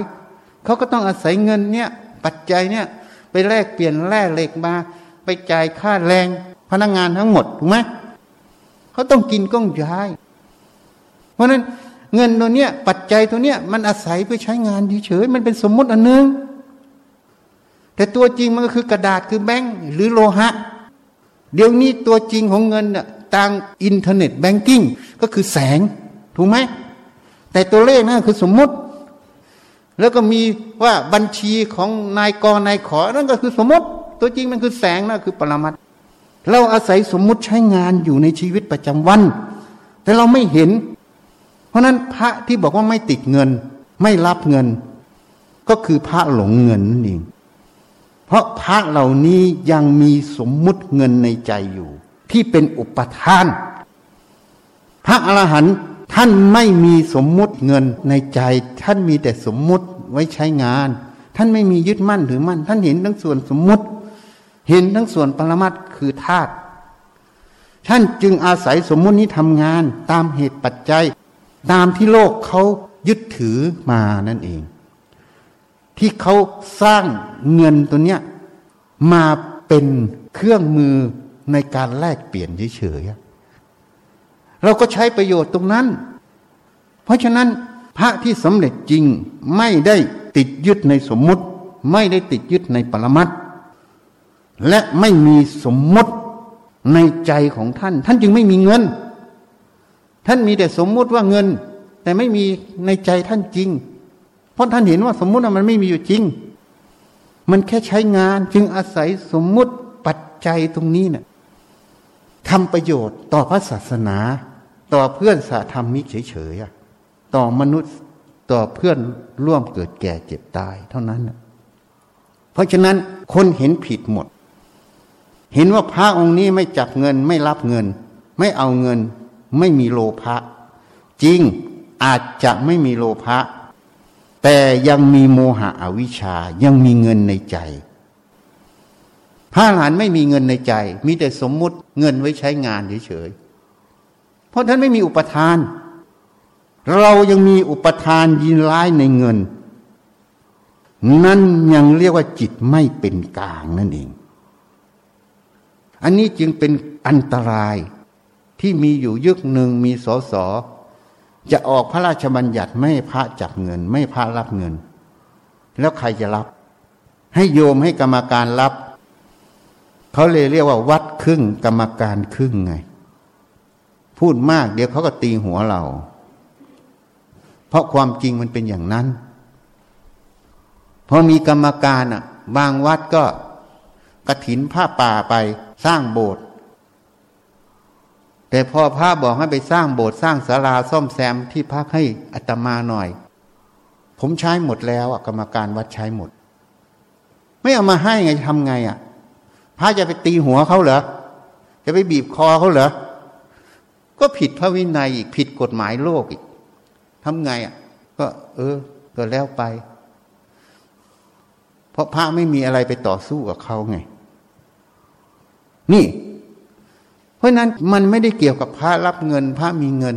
เขาก็ต้องอาศัยเงินเนี่ย ปัจจัยเนี่ย ไปแลกเปลี่ยนแร่เหล็กมา ไปจ่ายค่าแรงพนักงานทั้งหมดถูกไหม เขาต้องกินต้องใช้ เพราะนั้นเงินตัวเนี้ย ปัจจัยตัวเนี้ย มันอาศัยไปใช้งานเฉยๆมันเป็นสมมติอันนึง แต่ตัวจริงมันก็คือกระดาษคือแบงค์หรือโลหะ เดี๋ยวนี้ตัวจริงของเงินน่ะทาง internet banking ก็คือแสง ถูกไหม แต่ตัวเลขนั่นคือสมมติ แล้วก็มีว่าบัญชีของนายกนายขอนั่นก็คือสมมติ ตัวจริงมันคือแสงนั่นคือปรมัต เราอาศัยสมมุติใช้งานอยู่ในชีวิตประจำวัน แต่เราไม่เห็น เพราะนั้นพระที่บอกว่าไม่ติดเงิน ไม่รับเงิน ก็คือพระหลงเงินนั่นเองเพราะพระเหล่านี้ยังมีสมมุติเงินในใจอยู่ ที่เป็นอุปทาน พระอรหันต์ท่านไม่มีสมมุติเงินในใจ ท่านมีแต่สมมุติไว้ใช้งาน ท่านไม่มียึดมั่นถือมั่น ท่านเห็นทั้งส่วนสมมุติ เห็นทั้งส่วนปรมัตคือธาตุท่านจึงอาศัยสมมุตินี้ทำงานตามเหตุปัจจัย ตามที่โลกเขายึดถือมานั่นเอง ที่เขาสร้างเงินตัวเนี้ยมาเป็นเครื่องมือในการแลกเปลี่ยนเฉยๆเราก็ใช้ประโยชน์ตรงนั้น เพราะฉะนั้นพระที่สำเร็จจริงไม่ได้ติดยึดในสมมุติ ไม่ได้ติดยึดในปรมัตถ และไม่มีสมมติในใจของท่าน ท่านจึงไม่มีเงิน ท่านมีแต่สมมุติว่าเงิน แต่ไม่มีในใจท่านจริง เพราะท่านเห็นว่าสมมุติมันไม่มีอยู่จริง มันแค่ใช้งานจึงอาศัยสมมุติปัจจัยตรงนี้เนะ่ยทำประโยชน์ต่อพระศาสนา ต่อเพื่อนสาธรรมิกเฉยๆต่อมนุษย์ต่อเพื่อนร่วมเกิดแก่เจ็บตายเท่านั้นเพราะฉะนั้นคนเห็นผิดหมด เห็นว่าพระองค์นี้ไม่จับเงินไม่รับเงิน ไม่เอาเงิน ไม่มีโลภะจริงอาจจะไม่มีโลภะแต่ยังมีโมหะอวิชชายังมีเงินในใจ พระหลานไม่มีเงินในใจ มีแต่สมมุติเงินไว้ใช้งานเฉยๆเพราะท่านไม่มีอุปทาน เรายังมีอุปทานยินร้ายในเงิน นั่นยังเรียกว่าจิตไม่เป็นกลางนั่นเอง อันนี้จึงเป็นอันตรายที่มีอยู่ยึกหนึ่งมีสอสอจะออกพระราชบัญญัติไม่พระจับเงิน ไม่พระรับเงิน แล้วใครจะรับ ให้โยมให้กรรมการรับ เขาเลยเรียกว่า วัดครึ่งกรรมการครึ่งไง พูดมากเดี๋ยวเขาก็ตีหัวเรา เพราะความจริงมันเป็นอย่างนั้นพอมีกรรมการอะ บางวัดก็กระถินผ้าป่าไปสร้างโบสถ์แต่พอพระบอกให้ไปสร้างโบสถ์สร้างศาลาซ่อมแซมที่พักให้อัตมาหน่อย ผมใช้หมดแล้วกรรมการวัดใช้หมด ไม่เอามาให้ไงทำไงอะพระจะไปตีหัวเขาเหรอจะไปบีบคอเขาเหรอก็ผิดพระวินัยอีกผิดกฎหมายโลกอีกทำไงอะ ก็ เออ ก็แล้วไป เพราะพระไม่มีอะไรไปต่อสู้กับเขาไง นี่ เพราะนั้นมันไม่ได้เกี่ยวกับพระรับเงิน พระมีเงิน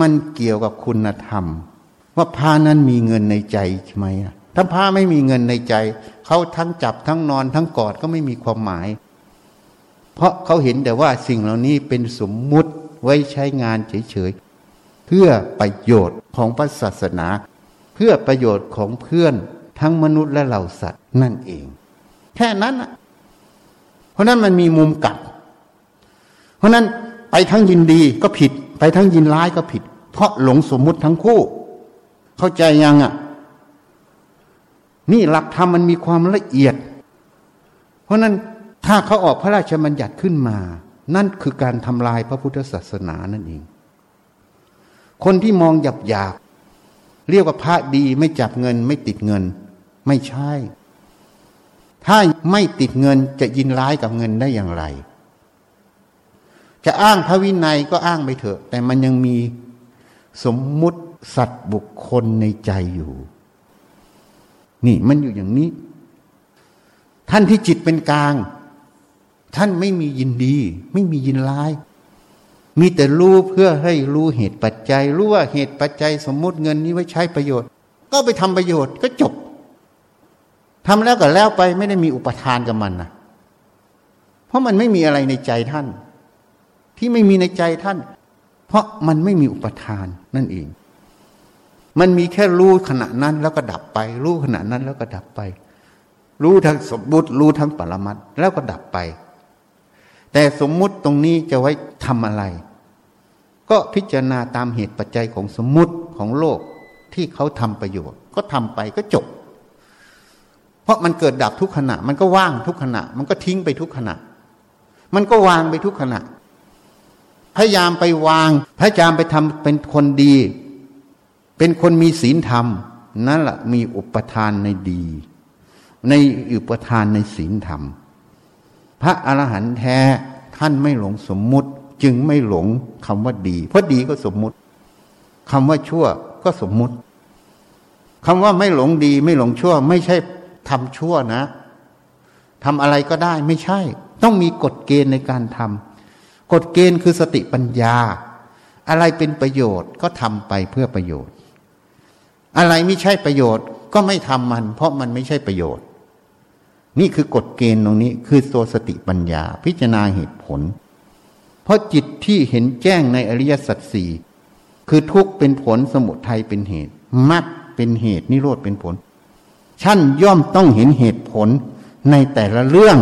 มันเกี่ยวกับคุณธรรม ว่าพระนั้นมีเงินในใจใช่ไหมถ้าพระไม่มีเงินในใจ เขาทั้งจับทั้งนอนทั้งกอดก็ไม่มีความหมาย เพราะเขาเห็นแต่ว่าสิ่งเหล่านี้เป็นสมมุติไว้ใช้งานเฉยๆเพื่อประโยชน์ของพระศาสนา เพื่อประโยชน์ของเพื่อนทั้งมนุษย์และเหล่าสัตว์นั่นเอง แค่นั้น ราะนั้นมันมีมุมกลับ เพราะนั้นไปทั้งยินดีก็ผิด ไปทั้งยินร้ายก็ผิด เพราะหลงสมมุติทั้งคู่ เข้าใจยังอะ นี่หลักธรรมมันมีความละเอียด เพราะนั้นถ้าเขาออกพระราชบัญญัติขึ้นมา นั่นคือการทำลายพระพุทธศาสนานั่นเอง คนที่มองหยับหยาบเรียกว่าพระดีไม่จับเงินไม่ติดเงิน ไม่ใช่ ถ้าไม่ติดเงินจะยินร้ายกับเงินได้อย่างไร จะอ้างพระวินัยก็อ้างไปเถอะ แต่มันยังมีสมมุติสัตว์บุคคลในใจอยู่ นี่มันอยู่อย่างนี้ ท่านที่จิตเป็นกลาง ท่านไม่มียินดี ไม่มียินร้าย มีแต่รู้เพื่อให้รู้เหตุปัจจัย รู้ว่าเหตุปัจจัย สมมุติเงินนี้ไว้ใช้ประโยชน์ ก็ไปทำประโยชน์ก็จบ ทำแล้วก็แล้วไปไม่ได้มีอุปทานกับมันนะเพราะมันไม่มีอะไรในใจท่าน ที่ไม่มีในใจท่าน เพราะมันไม่มีอุปทานนั่นเอง มันมีแค่รู้ขณะนั้นแล้วก็ดับไป รู้ขณะนั้นแล้วก็ดับไป รู้ทั้งสมมุติรู้ทั้งปรมัตแล้วก็ดับไป แต่สมมุติตรงนี้จะไว้ทำอะไร ก็พิจารณาตามเหตุปัจจัยของสมมุติของโลกที่เขาทำประโยชน์ ก็ทำไปก็จบ เพราะมันเกิดดับทุกขณะ มันก็ว่างทุกขณะ มันก็ทิ้งไปทุกขณะ มันก็วางไปทุกขณะ พยายามไปวาง พยายามไปทำเป็นคนดี เป็นคนมีศีลธรรม นั่นแหละมีอุปทานในดี ในอุปทานในศีลธรรม พระอรหันต์แท้ท่านไม่หลงสมมุติ จึงไม่หลงคำว่าดี เพราะดีก็สมมุติคำว่าชั่วก็สมมุติคำว่าไม่หลงดีไม่หลงชั่ว ไม่ใช่ ทำชั่วนะทำอะไรก็ได้ไม่ใช่ ต้องมีกฎเกณฑ์ในการทำกฎเกณฑ์คือสติปัญญา อะไรเป็นประโยชน์ก็ทำไปเพื่อประโยชน์ อะไรไม่ใช่ประโยชน์ก็ไม่ทำมัน เพราะมันไม่ใช่ประโยชน์ นี่คือกฎเกณฑ์ตรงนี้ คือตัวสติปัญญา พิจารณาเหตุผล เพราะจิตที่เห็นแจ้งในอริยสัจสี่คือทุกข์เป็นผลสมุทัยเป็นเหตุมรรคเป็นเหตุนิโรธเป็นผล ท่านย่อมต้องเห็นเหตุผลในแต่ละเรื่อง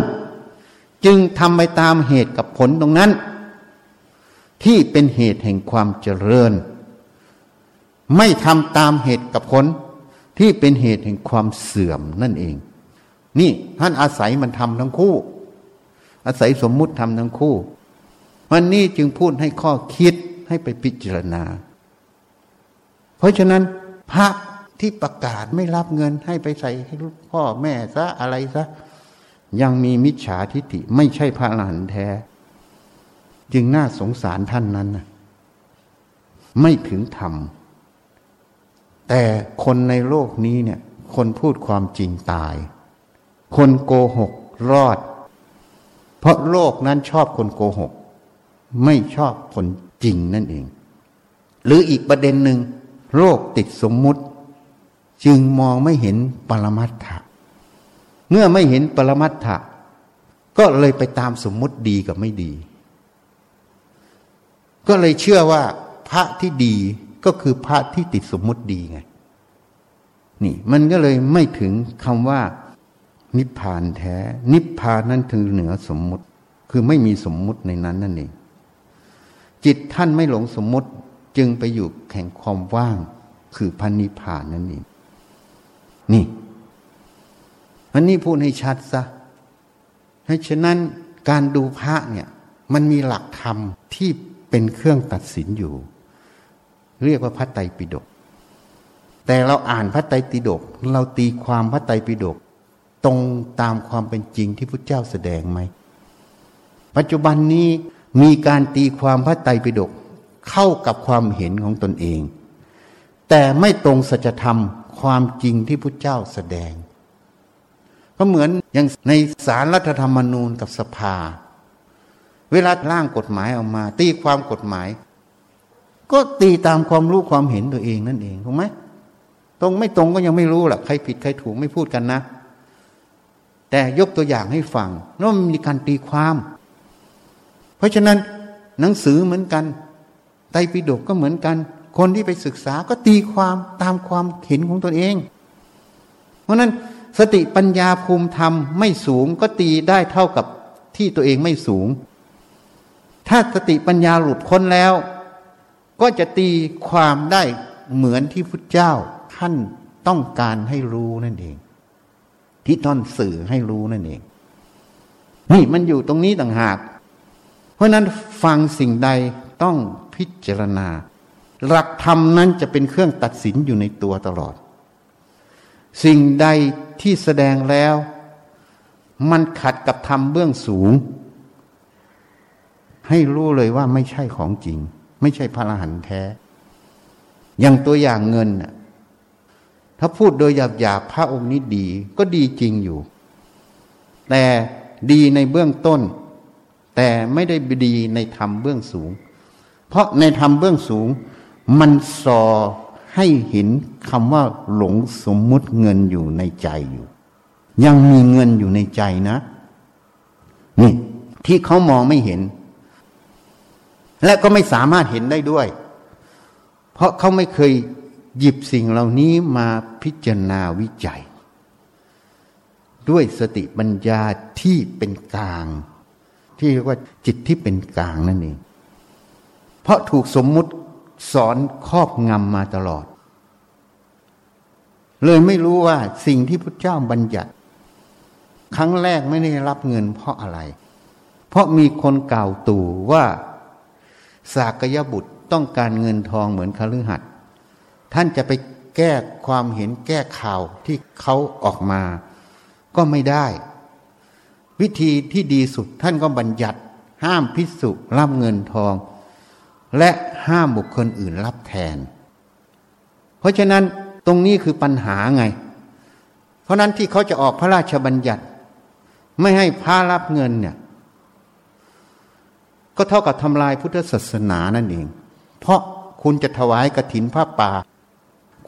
จึงทำไปตามเหตุกับผลตรงนั้น ที่เป็นเหตุแห่งความเจริญ ไม่ทำตามเหตุกับผลที่เป็นเหตุแห่งความเสื่อมนั่นเอง นี่ท่านอาศัยมันทำทั้งคู่ อาศัยสมมุติทำทั้งคู่ วันนี้จึงพูดให้ข้อคิดให้ไปพิจารณา เพราะฉะนั้นพระ ที่ประกาศไม่รับเงินให้ไปใส่ให้พ่อแม่ซะอะไรซะ ยังมีมิจฉาทิฏฐิไม่ใช่พระอรหันต์แท้ จึงน่าสงสารท่านนั้นนะไม่ถึงธรรม แต่คนในโลกนี้เนี่ย คนพูดความจริงตาย คนโกหกรอด เพราะโลกนั้นชอบคนโกหก ไม่ชอบคนจริงนั่นเอง หรืออีกประเด็นหนึ่งโลกติดสมมุติ จึงมองไม่เห็นปรมัตถะ เมื่อไม่เห็นปรมัตถะ ก็เลยไปตามสมมุติดีกับไม่ดี ก็เลยเชื่อว่าพระที่ดีก็คือพระที่ติดสมมุติดีไง นี่มันก็เลยไม่ถึงคำว่า นิพพานแท้ นิพพานนั้นถึงเหนือสมมุติ คือไม่มีสมมุติในนั้นนั่นเอง จิตท่านไม่หลงสมมุติจึงไปอยู่แห่งความว่าง คือพันนิพพานนั่นเอง นี่ อันนี้พูดให้ชัดซะเพราะฉะนั้นการดูพระเนี่ย มันมีหลักธรรมที่เป็นเครื่องตัดสินอยู่ เรียกว่าพระไตรปิฎกแต่เราอ่านพระไตรปิฎกเราตีความพระไตรปิฎกตรงตามความเป็นจริงที่พระเจ้าแสดงไหม ปัจจุบันนี้มีการตีความพระไตรปิฎกเข้ากับความเห็นของตนเอง แต่ไม่ตรงสัจธรรม ความจริงที่พุทธเจ้าแสดง ก็เหมือนอย่างในสารรัฐธรรมนูญกับสภา เวลาร่างกฎหมายออกมา ตีความกฎหมาย ก็ตีตามความรู้ความเห็นตัวเองนั่นเองถูกไหมตรงไม่ตรงก็ยังไม่รู้หรอกใครผิดใครถูกไม่พูดกันนะ แต่ยกตัวอย่างให้ฟังว่นมีการตีความ เพราะฉะนั้นหนังสือเหมือนกันไตรปิฎกก็เหมือนกัน คนที่ไปศึกษาก็ตีความตามความเห็นของตนเอง เพราะนั้นสติปัญญาภูมิธรรมไม่สูงก็ตีได้เท่ากับที่ตัวเองไม่สูง ถ้าสติปัญญาหลุดพ้นแล้ว ก็จะตีความได้เหมือนที่พุทธเจ้าท่านต้องการให้รู้นั่นเอง ที่ท่านสื่อให้รู้นั่นเอง นี่มันอยู่ตรงนี้ต่างหาก เพราะนั้นฟังสิ่งใดต้องพิจารณา หลักธรรมนั้นจะเป็นเครื่องตัดสินอยู่ในตัวตลอด สิ่งใดที่แสดงแล้ว มันขัดกับธรรมเบื้องสูง ให้รู้เลยว่าไม่ใช่ของจริง ไม่ใช่พระอรหันต์แท้ อย่างตัวอย่างเงินน่ะถ้าพูดโดยหยาบๆพระองค์นี้ดี ก็ดีจริงอยู่ แต่ดีในเบื้องต้น แต่ไม่ได้ดีในธรรมเบื้องสูง เพราะในธรรมเบื้องสูง มันสอให้เห็นคำว่าหลงสมมุติเงินอยู่ในใจอยู่ ยังมีเงินอยู่ในใจนะนี่ที่เขามองไม่เห็น และก็ไม่สามารถเห็นได้ด้วย เพราะเขาไม่เคยหยิบสิ่งเหล่านี้มาพิจารณาวิจัย ด้วยสติปัญญาที่เป็นกลาง ที่เรียกว่าจิตที่เป็นกลางนั่นเอง เพราะถูกสมมุติ สอนครอบงำมาตลอด เลยไม่รู้ว่าสิ่งที่พระเจ้าบัญญัติ ครั้งแรกไม่ได้รับเงินเพราะอะไร เพราะมีคนกล่าวตู่ว่าสากยบุตรต้องการเงินทองเหมือนคฤหัสถ์ท่านจะไปแก้ความเห็นแก้ข่าวที่เขาออกมา ก็ไม่ได้ วิธีที่ดีสุดท่านก็บัญญัติ ห้ามพิสุรับเงินทอง และห้ามบุคคลอื่นรับแทน เพราะฉะนั้นตรงนี้คือปัญหาไง เพราะนั้นที่เขาจะออกพระราชบัญญัติ ไม่ให้พระรับเงินเนี่ยก็เท่ากับทำลายพุทธศาสนานั่นเอง เพราะคุณจะถวายกระถินผ้าป่า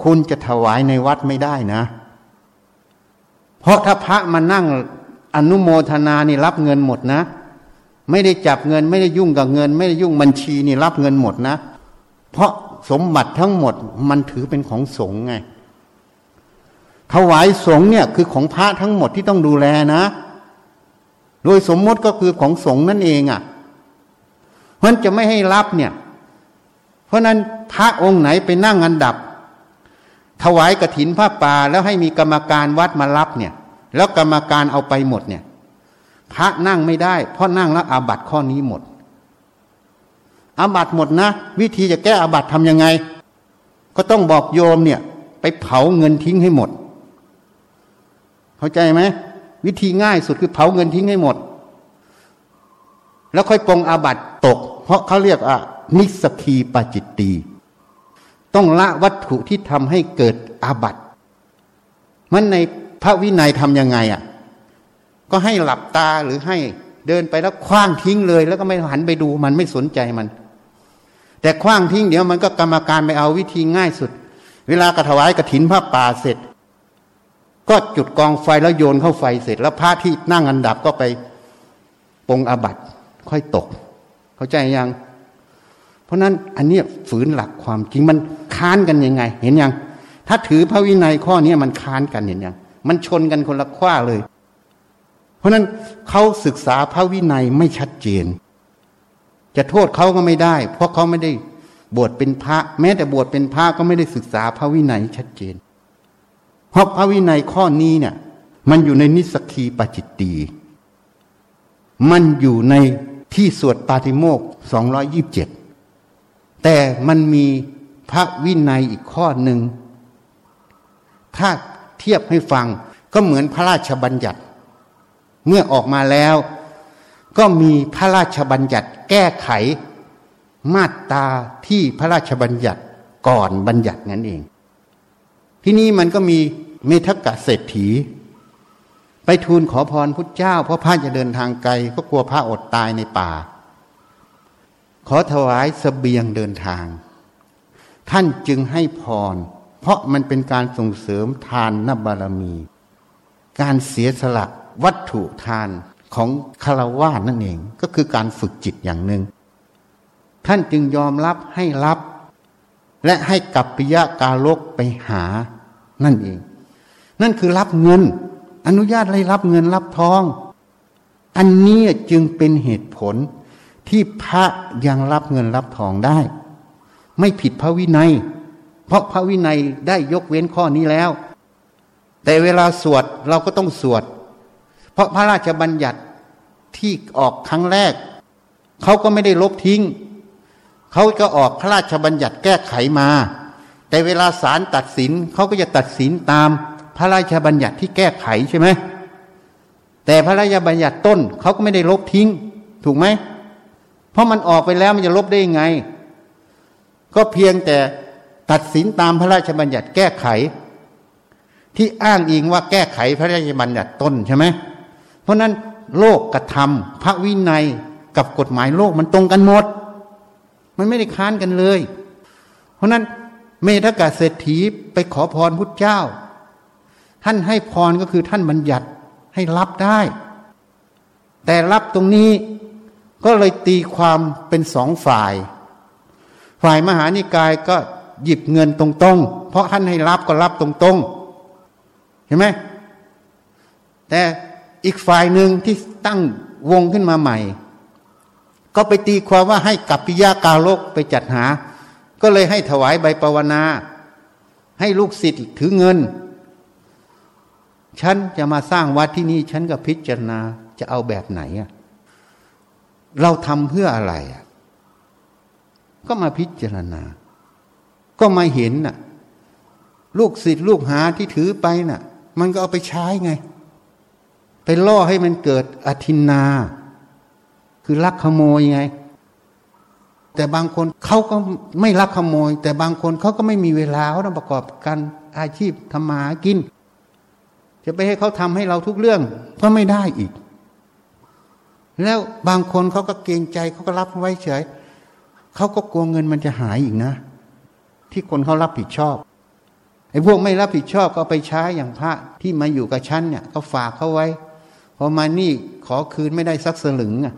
คุณจะถวายในวัดไม่ได้นะ เพราะถ้าพระมานั่งอนุโมทนานี่รับเงินหมดนะ ไม่ได้จับเงิน ไม่ได้ยุ่งกับเงิน ไม่ได้ยุ่งบัญชีนี่รับเงินหมดนะ เพราะสมบัติทั้งหมดมันถือเป็นของสงฆ์ไงถวายสงฆ์เนี่ยคือของพระทั้งหมดที่ต้องดูแลนะ โดยสมมติก็คือของสงฆ์นั่นเองอะ่ะเพราะจะไม่ให้รับเนี่ย เพราะนั้นพระองค์ไหนไปนั่งอันดับ ถวายกระถินผ้าป่าแล้วให้มีกรรมการวัดมารับเนี่ย แล้วกรรมการเอาไปหมดเนี่ย พระนั่งไม่ได้ เพราะนั่งแล้วอาบัตข้อนี้หมด อาบัตหมดนะ วิธีจะแก้อาบัตทำยังไง ก็ต้องบอกโยมเนี่ย ไปเผาเงินทิ้งให้หมด เข้าใจไหมวิธีง่ายสุดคือเผาเงินทิ้งให้หมด แล้วค่อยปรงอาบัตตก เพราะเขาเรียกอะนิสกีปาจิตตีต้องละวัตถุที่ทำให้เกิดอาบัตมันในพระวินัยทำยังไงอะ ก็ให้หลับตาหรือให้เดินไปแล้วคว้างทิ้งเลย แล้วก็ไม่หันไปดูมันไม่สนใจมัน แต่คว้างทิ้งเดี๋ยวมันก็กรรมการไปเอาวิธีง่ายสุด เวลากระถวายกระถินพระป่าเสร็จ ก็จุดกองไฟแล้วโยนเข้าไฟเสร็จ แล้วพระที่นั่งอันดับก็ไปปงอาบัตค่อยตก เข้าใจยัง เพราะนั้นอันนี้ฝืนหลักความจริงมันค้านกันยังไง เห็นยัง ถ้าถือพระวินัยข้อนี้มันค้านกันเห็นยัง มันชนกันคนละข้อเลย เพราะนั้นเขาศึกษาพระวินัยไม่ชัดเจน จะโทษเขาก็ไม่ได้ เพราะเขาไม่ได้บวชเป็นพระ แม้แต่บวชเป็นพระก็ไม่ได้ศึกษาพระวินัยชัดเจน เพราะพระวินัยข้อนี้เนี่ย มันอยู่ในนิสกีปจิตตีมันอยู่ในที่สวดปาติโมกสองร้อยยิบเจ็ดแต่มันมีพระวินัยอีกข้อหนึ่ง ถ้าเทียบให้ฟังก็เหมือนพระราชบัญญัติ เมื่อออกมาแล้ว ก็มีพระราชบัญญัติแก้ไข มาตราที่พระราชบัญญัติก่อนบัญญัตินั่นเอง ที่นี้มันก็มีเมธกะเศรษฐี ไปทูลขอพรพุทธเจ้า เพราะพระจะเดินทางไกล ก็กลัวพระอดตายในป่า ขอถวายสเสบียงเดินทาง ท่านจึงให้พร เพราะมันเป็นการส่งเสริมทานนบารมี การเสียสละ วัตถุทานของคารวะนั่นเอง ก็คือการฝึกจิตอย่างหนึ่งท่านจึงยอมรับให้รับ และให้กับปิยะกาลกไปหานั่นเอง นั่นคือรับเงิน อนุญาตให้รับเงินรับทอง อันนี้จึงเป็นเหตุผลที่พระยังรับเงินรับทองได้ ไม่ผิดพระวินัย เพราะพระวินัยได้ยกเว้นข้อนี้แล้ว แต่เวลาสวดเราก็ต้องสวด เพราะพระราชบัญญัติที่ออกครั้งแรก เขาก็ไม่ได้ลบทิ้ง เขาก็ออกพระราชบัญญัติแก้ไขมา แต่เวลาศาลตัดสินเขาก็จะตัดสินตามพระราชบัญญัติที่แก้ไขใช่ไหมแต่พระราชบัญญัติต้นเขาก็ไม่ได้ลบทิ้ง ถูกไหม เพราะมันออกไปแล้วมันจะลบได้ยังไง ก็เพียงแต่ตัดสินตามพระราชบัญญัติแก้ไข ที่อ้างอิงว่าแก้ไขพระราชบัญญัติต้นใช่ไหม เพราะนั้นโลกกระทำพระวินัยกับกฎหมายโลกมันตรงกันหมด มันไม่ได้ค้านกันเลย เพราะนั้นเมธกาเศรษฐีไปขอพรพุทธเจ้า ท่านให้พรก็คือท่านบัญญัติให้รับได้ แต่รับตรงนี้ก็เลยตีความเป็นสองฝ่าย ฝ่ายมหานิกายก็หยิบเงินตรงๆ เพราะท่านให้รับก็รับตรงๆ เห็นไหมแต่ อีกฝ่ายหนึ่งที่ตั้งวงขึ้นมาใหม่ ก็ไปตีความว่าให้กับปิยากาโลกไปจัดหา ก็เลยให้ถวายใบปวนา ให้ลูกศิษย์ถือเงิน ฉันจะมาสร้างวัดที่นี่ ฉันก็พิจารณาจะเอาแบบไหนอะเราทำเพื่ออะไรอะก็มาพิจารณา ก็มาเห็นน่ะ ลูกศิษย์ลูกหาที่ถือไปน่ะ มันก็เอาไปใช้ไง ไปล่อให้มันเกิดอธินา คือลักขโมยไง แต่บางคนเขาก็ไม่ลักขโมย แต่บางคนเขาก็ไม่มีเวลาเขาต้องประกอบการอาชีพทำมาหากิน จะไปให้เขาทำให้เราทุกเรื่องก็ไม่ได้อีก แล้วบางคนเขาก็เกรงใจเขาก็รับไว้เฉยเขาก็กลัวเงินมันจะหายอีกนะ ที่คนเขารับผิดชอบไอ้พวกไม่รับผิดชอบก็ไปใช้อย่างพระที่มาอยู่กับฉันเนี่ยเขาฝากเขาไว้ พอมานี่ขอคืนไม่ได้สักสลึงอะ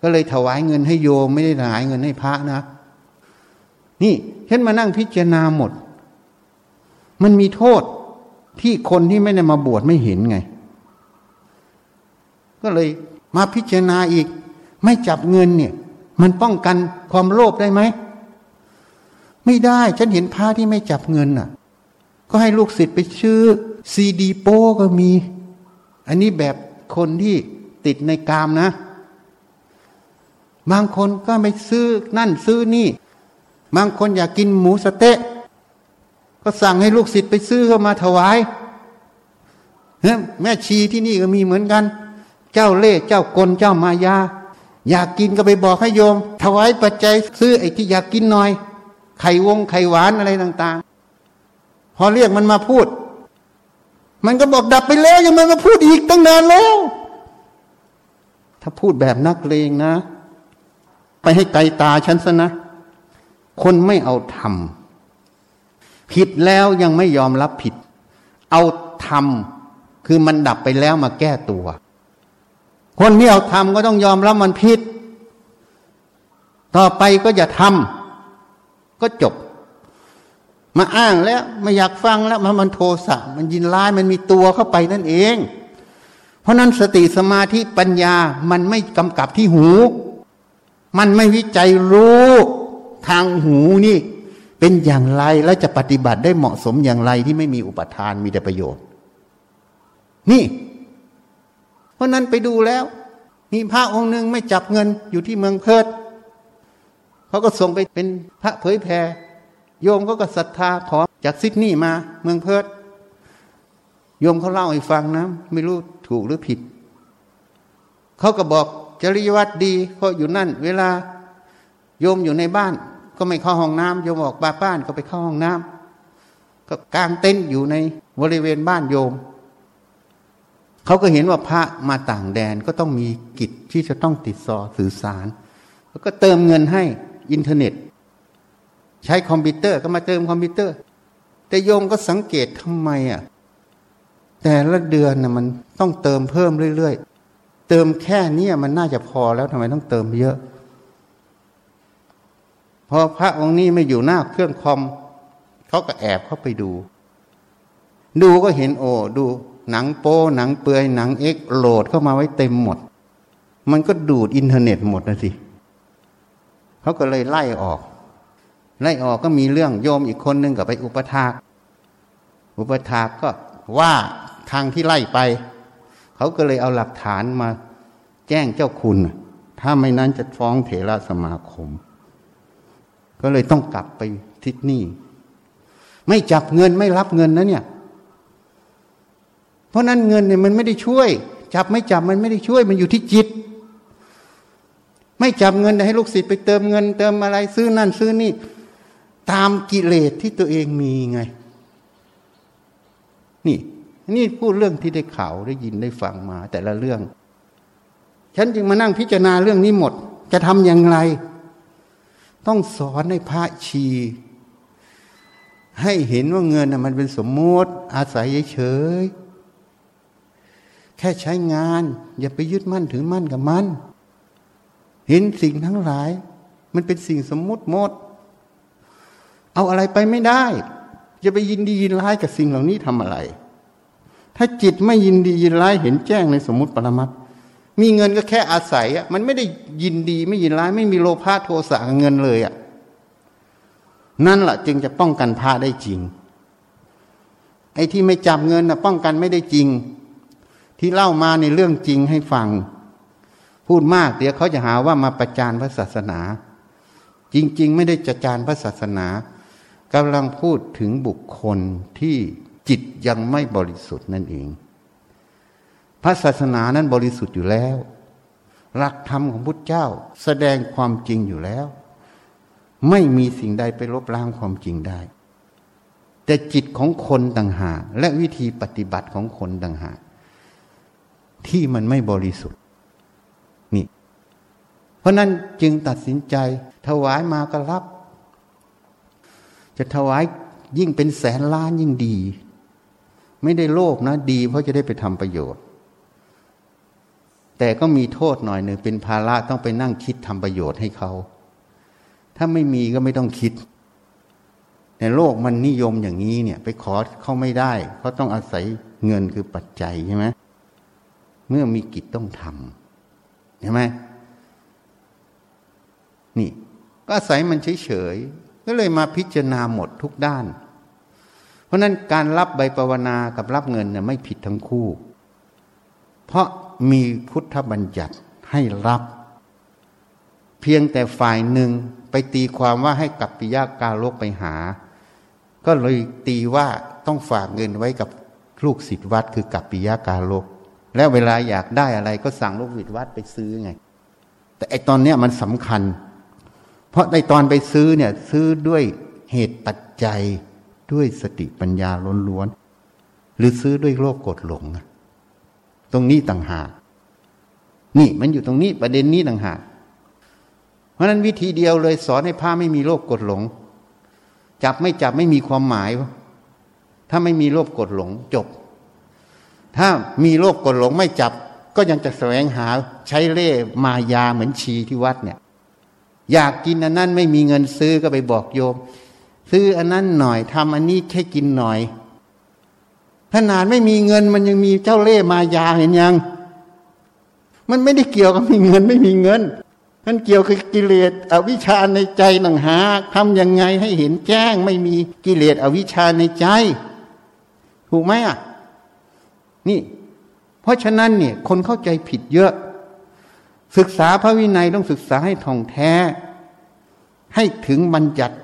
ก็เลยถวายเงินให้โยมไม่ได้ถวายเงินให้พระนะ นี่ฉันมานั่งพิจารณาหมด มันมีโทษที่คนที่ไม่ได้มาบวชไม่เห็นไง ก็เลยมาพิจารณาอีก ไม่จับเงินเนี่ย มันป้องกันความโลภได้ไหมไม่ได้ ฉันเห็นพระที่ไม่จับเงินน่ะ ก็ให้ลูกศิษย์ไปชื่อซีดีโป้ก็มี อันนี้แบบคนที่ติดในกามนะ บางคนก็ไปซื้อนั่นซื้อนี่ บางคนอยากกินหมูสเต๊ะ ก็สั่งให้ลูกศิษย์ไปซื้อเข้ามาถวายแม่ชีที่นี่ก็มีเหมือนกัน เจ้าเล่เจ้ากลเจ้ามายา อยากกินก็ไปบอกให้โยม ถวายปัจจัยซื้อไอ้ที่อยากกินหน่อย ไข่วงไข่หวานอะไรต่าง ๆ พอเรียกมันมาพูด มันก็บอกดับไปแล้วยังมันมาพูดอีกตั้งนานแล้ว ถ้าพูดแบบนักเลงนะ ไปให้ไกลตาฉันซะนะ คนไม่เอาทำผิดแล้วยังไม่ยอมรับผิด เอาทำคือมันดับไปแล้วมาแก้ตัว คนที่เอาทำก็ต้องยอมรับมันผิด ต่อไปก็อย่าทำก็จบ มาอ้างแล้วไม่อยากฟังแล้วมันมันโทสะมันยินร้ายมันมีตัวเข้าไปนั่นเอง เพราะนั้นสติสมาธิปัญญามันไม่กำกับที่หู มันไม่วิจัยรู้ทางหูนี่ เป็นอย่างไรและจะปฏิบัติได้เหมาะสมอย่างไรที่ไม่มีอุปทานมีแต่ประโยชน์ นี่ เพราะนั้นไปดูแล้ว มีพระองค์หนึ่งไม่จับเงินอยู่ที่เมืองเพิดเขาก็ส่งไปเป็นพระเผยแผ่ โยมก็ก็ศรัทธาขอจากซิดนีย์มา เมืองเพิดโยมเขาเล่าให้ฟังนะ ไม่รู้ถูกหรือผิด เขาก็บอกจริยวัตรดีเขาอยู่นั่น เวลา โยมอยู่ในบ้าน ก็ไม่เข้าห้องน้ำโยมออกบ้าบ้านก็ไปเข้าห้องน้ำก็กางเต็นท์อยู่ในบริเวณบ้านโยม เขาก็เห็นว่าพระมาต่างแดนก็ต้องมีกิจที่จะต้องติดต่อสื่อสาร แล้วก็เติมเงินให้อินเทอร์เน็ต ใช้คอมพิวเตอร์ก็มาเติมคอมพิวเตอร์ แต่โยมก็สังเกตทำไมอะแต่ละเดือนน่ะมันต้องเติมเพิ่มเรื่อยๆ เติมแค่นี้มันน่าจะพอแล้วทำไมต้องเติมเยอะ พอพระองค์นี้ไม่อยู่หน้าเครื่องคอมเขาก็แอบเข้าไปดู ดูก็เห็นโอ้ดูหนังโป้หนังเปลือยหนัง X โหลดเข้ามาไว้เต็มหมด มันก็ดูดอินเทอร์เน็ตหมดนะสิเขาก็เลยไล่ออก ไล่ออกก็มีเรื่องโยมอีกคนนึงกับไปอุปัฏฐาก อุปถากก็ว่าทางที่ไล่ไป เขาก็เลยเอาหลักฐานมาแจ้งเจ้าคุณ ถ้าไม่นั้นจะฟ้องเถระสมาคม ก็เลยต้องกลับไปทิศนี่ ไม่จับเงินไม่รับเงินนะเนี่ย เพราะนั้นเงินเนี่ยมันไม่ได้ช่วย จับไม่จับมันไม่ได้ช่วย มันอยู่ที่จิต ไม่จับเงินให้ลูกศิษย์ไปเติมเงิน เติมอะไรซื้อนั่นซื้อนี่ ตามกิเลสที่ตัวเองมีไง นี่นี่พูดเรื่องที่ได้ข่าวได้ยินได้ฟังมาแต่ละเรื่อง ฉันจึงมานั่งพิจารณาเรื่องนี้หมด จะทำอย่างไร ต้องสอนให้พระชี ให้เห็นว่าเงินมันเป็นสมมติ อาศัยเฉย แค่ใช้งาน อย่าไปยึดมั่นถือมั่นกับมัน เห็นสิ่งทั้งหลาย มันเป็นสิ่งสมมุติหมด เอาอะไรไปไม่ได้ จะไปยินดียินร้ายกับสิ่งเหล่านี้ทำอะไร ถ้าจิตไม่ยินดียินร้ายเห็นแจ้งในสมมติปรมัตมีเงินก็แค่อาศัยอะมันไม่ได้ยินดีไม่ยินร้าย ไม่มีโลภะโทสะเงินเลยอะนั่นแหละจึงจะป้องกันพระได้จริง ไอ้ที่ไม่จับเงินนะป้องกันไม่ได้จริง ที่เล่ามาในเรื่องจริงให้ฟัง พูดมากเดี๋ยวเขาจะหาว่ามาประจานพระศาสนา จริง ๆ ไม่ได้จะจานพระศาสนา กำลังพูดถึงบุคคลที่จิตยังไม่บริสุทธิ์นั่นเอง พระศาสนานั้นบริสุทธิ์อยู่แล้ว หลักธรรมของพุทธเจ้าแสดงความจริงอยู่แล้ว ไม่มีสิ่งใดไปลบล้างความจริงได้ แต่จิตของคนต่างหากและวิธีปฏิบัติของคนต่างหากที่มันไม่บริสุทธิ์นี่ เพราะนั้นจึงตัดสินใจถวายมาก็รับ จะถวายยิ่งเป็นแสนล้านยิ่งดี ไม่ได้โลภนะ ดีเพราะจะได้ไปทำประโยชน์ แต่ก็มีโทษหน่อยหนึ่งเป็นภาระต้องไปนั่งคิดทำประโยชน์ให้เขา ถ้าไม่มีก็ไม่ต้องคิด ในโลกมันนิยมอย่างนี้เนี่ย ไปขอเขาไม่ได้เขาต้องอาศัยเงินคือปัจจัยใช่ไหมเมื่อมีกิจต้องทำใช่ไหมนี่ ก็อาศัยมันเฉยๆ ก็เลยมาพิจารณาหมดทุกด้าน เพราะนั้นการรับใบปวนากับรับเงินเนี่ยไม่ผิดทั้งคู่ เพราะมีพุทธบัญญัติให้รับ เพียงแต่ฝ่ายหนึ่งไปตีความว่าให้กับปิยากาโลกไปหา ก็เลยตีว่าต้องฝากเงินไว้กับลูกศิษย์วัดคือกับปิยากาโลก แล้วเวลาอยากได้อะไรก็สั่งลูกศิษย์วัดไปซื้อไง แต่ไอตอนเนี้ยมันสำคัญ เพราะในตอนไปซื้อเนี่ยซื้อด้วยเหตุปัจจัยด้วยสติปัญญาล้วนๆหรือซื้อด้วยโลภกดหลง ตรงนี้ต่างหากนี่มันอยู่ตรงนี้ประเด็นนี้ต่างหากเพราะนั้นวิธีเดียวเลยสอนให้พระไม่มีโลภกดหลง จับไม่จับไม่มีความหมาย ถ้าไม่มีโลภกดหลงจบ ถ้ามีโลภกดหลงไม่จับ ก็ยังจะแสวงหาใช้เล่มายาเหมือนชีที่วัดเนี่ย อยากกินอันนั้นไม่มีเงินซื้อก็ไปบอกโยม ซื้ออันนั้นหน่อยทำอันนี้แค่กินหน่อย ขนาดไม่มีเงินมันยังมีเจ้าเล่มายาเห็นยัง มันไม่ได้เกี่ยวกับมีเงินไม่มีเงิน มันเกี่ยวกับกิเลสอวิชชาในใจหนังหาทำยังไงให้เห็นแจ้ง ไม่มีกิเลสอวิชชาในใจ ถูกไหมอะ นี่ เพราะฉะนั้นเนี่ย คนเข้าใจผิดเยอะ ศึกษาพระวินัยต้องศึกษาให้ท่องแท้ ให้ถึงบัญญัติ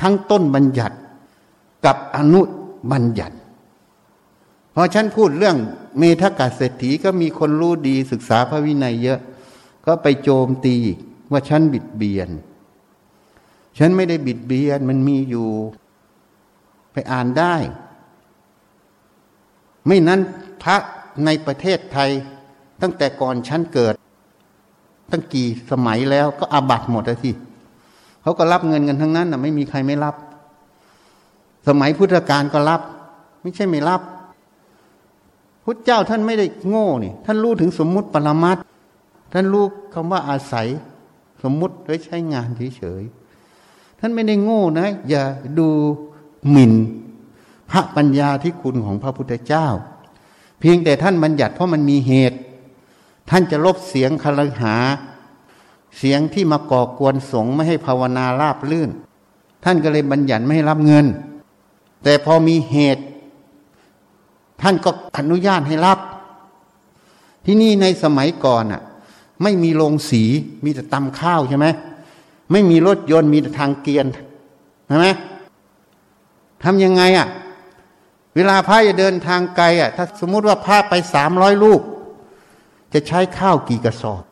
ทั้งต้นบัญญัติกับอนุบัญญัติพอฉันพูดเรื่องเมธกาเศรษฐีก็มีคนรู้ดีศึกษาพระวินัยเยอะ ก็ไปโจมตีว่าฉันบิดเบียน ฉันไม่ได้บิดเบียนมันมีอยู่ ไปอ่านได้ ไม่นั้นพระในประเทศไทยตั้งแต่ก่อนฉันเกิด ตั้งกี่สมัยแล้วก็อาบัตหมดแล้วที่เขาก็รับเงินกันทั้งนั้นนะไม่มีใครไม่รับ สมัยพุทธกาลก็รับ ไม่ใช่ไม่รับพุทธเจ้าท่านไม่ได้โง่นี่ ท่านรู้ถึงสมมุติปรมัตท่านรู้คำว่าอาศัย สมมุติไว้ใช้งานเฉยๆท่านไม่ได้โง่นะ อย่าดูหมิ่น พระปัญญาที่คุณของพระพุทธเจ้า เพียงแต่ท่านบัญญัติเพราะมันมีเหตุ ท่านจะลบเสียงคารหา เสียงที่มาก่อกวนสงฆ์ไม่ให้ภาวนาราบลื่น ท่านก็เลยบัญญัติไม่ให้รับเงิน แต่พอมีเหตุ ท่านก็อนุญาตให้รับ ที่นี่ในสมัยก่อนอะ ไม่มีโรงสีมีแต่ตำข้าวใช่ไหมไม่มีรถยนต์มีแต่ทางเกียนใช่ไหมทำยังไงอะ เวลาพระจะเดินทางไกลอะ ถ้าสมมุติว่าพระไปสามร้อยลูก จะใช้ข้าวกี่กระสอบ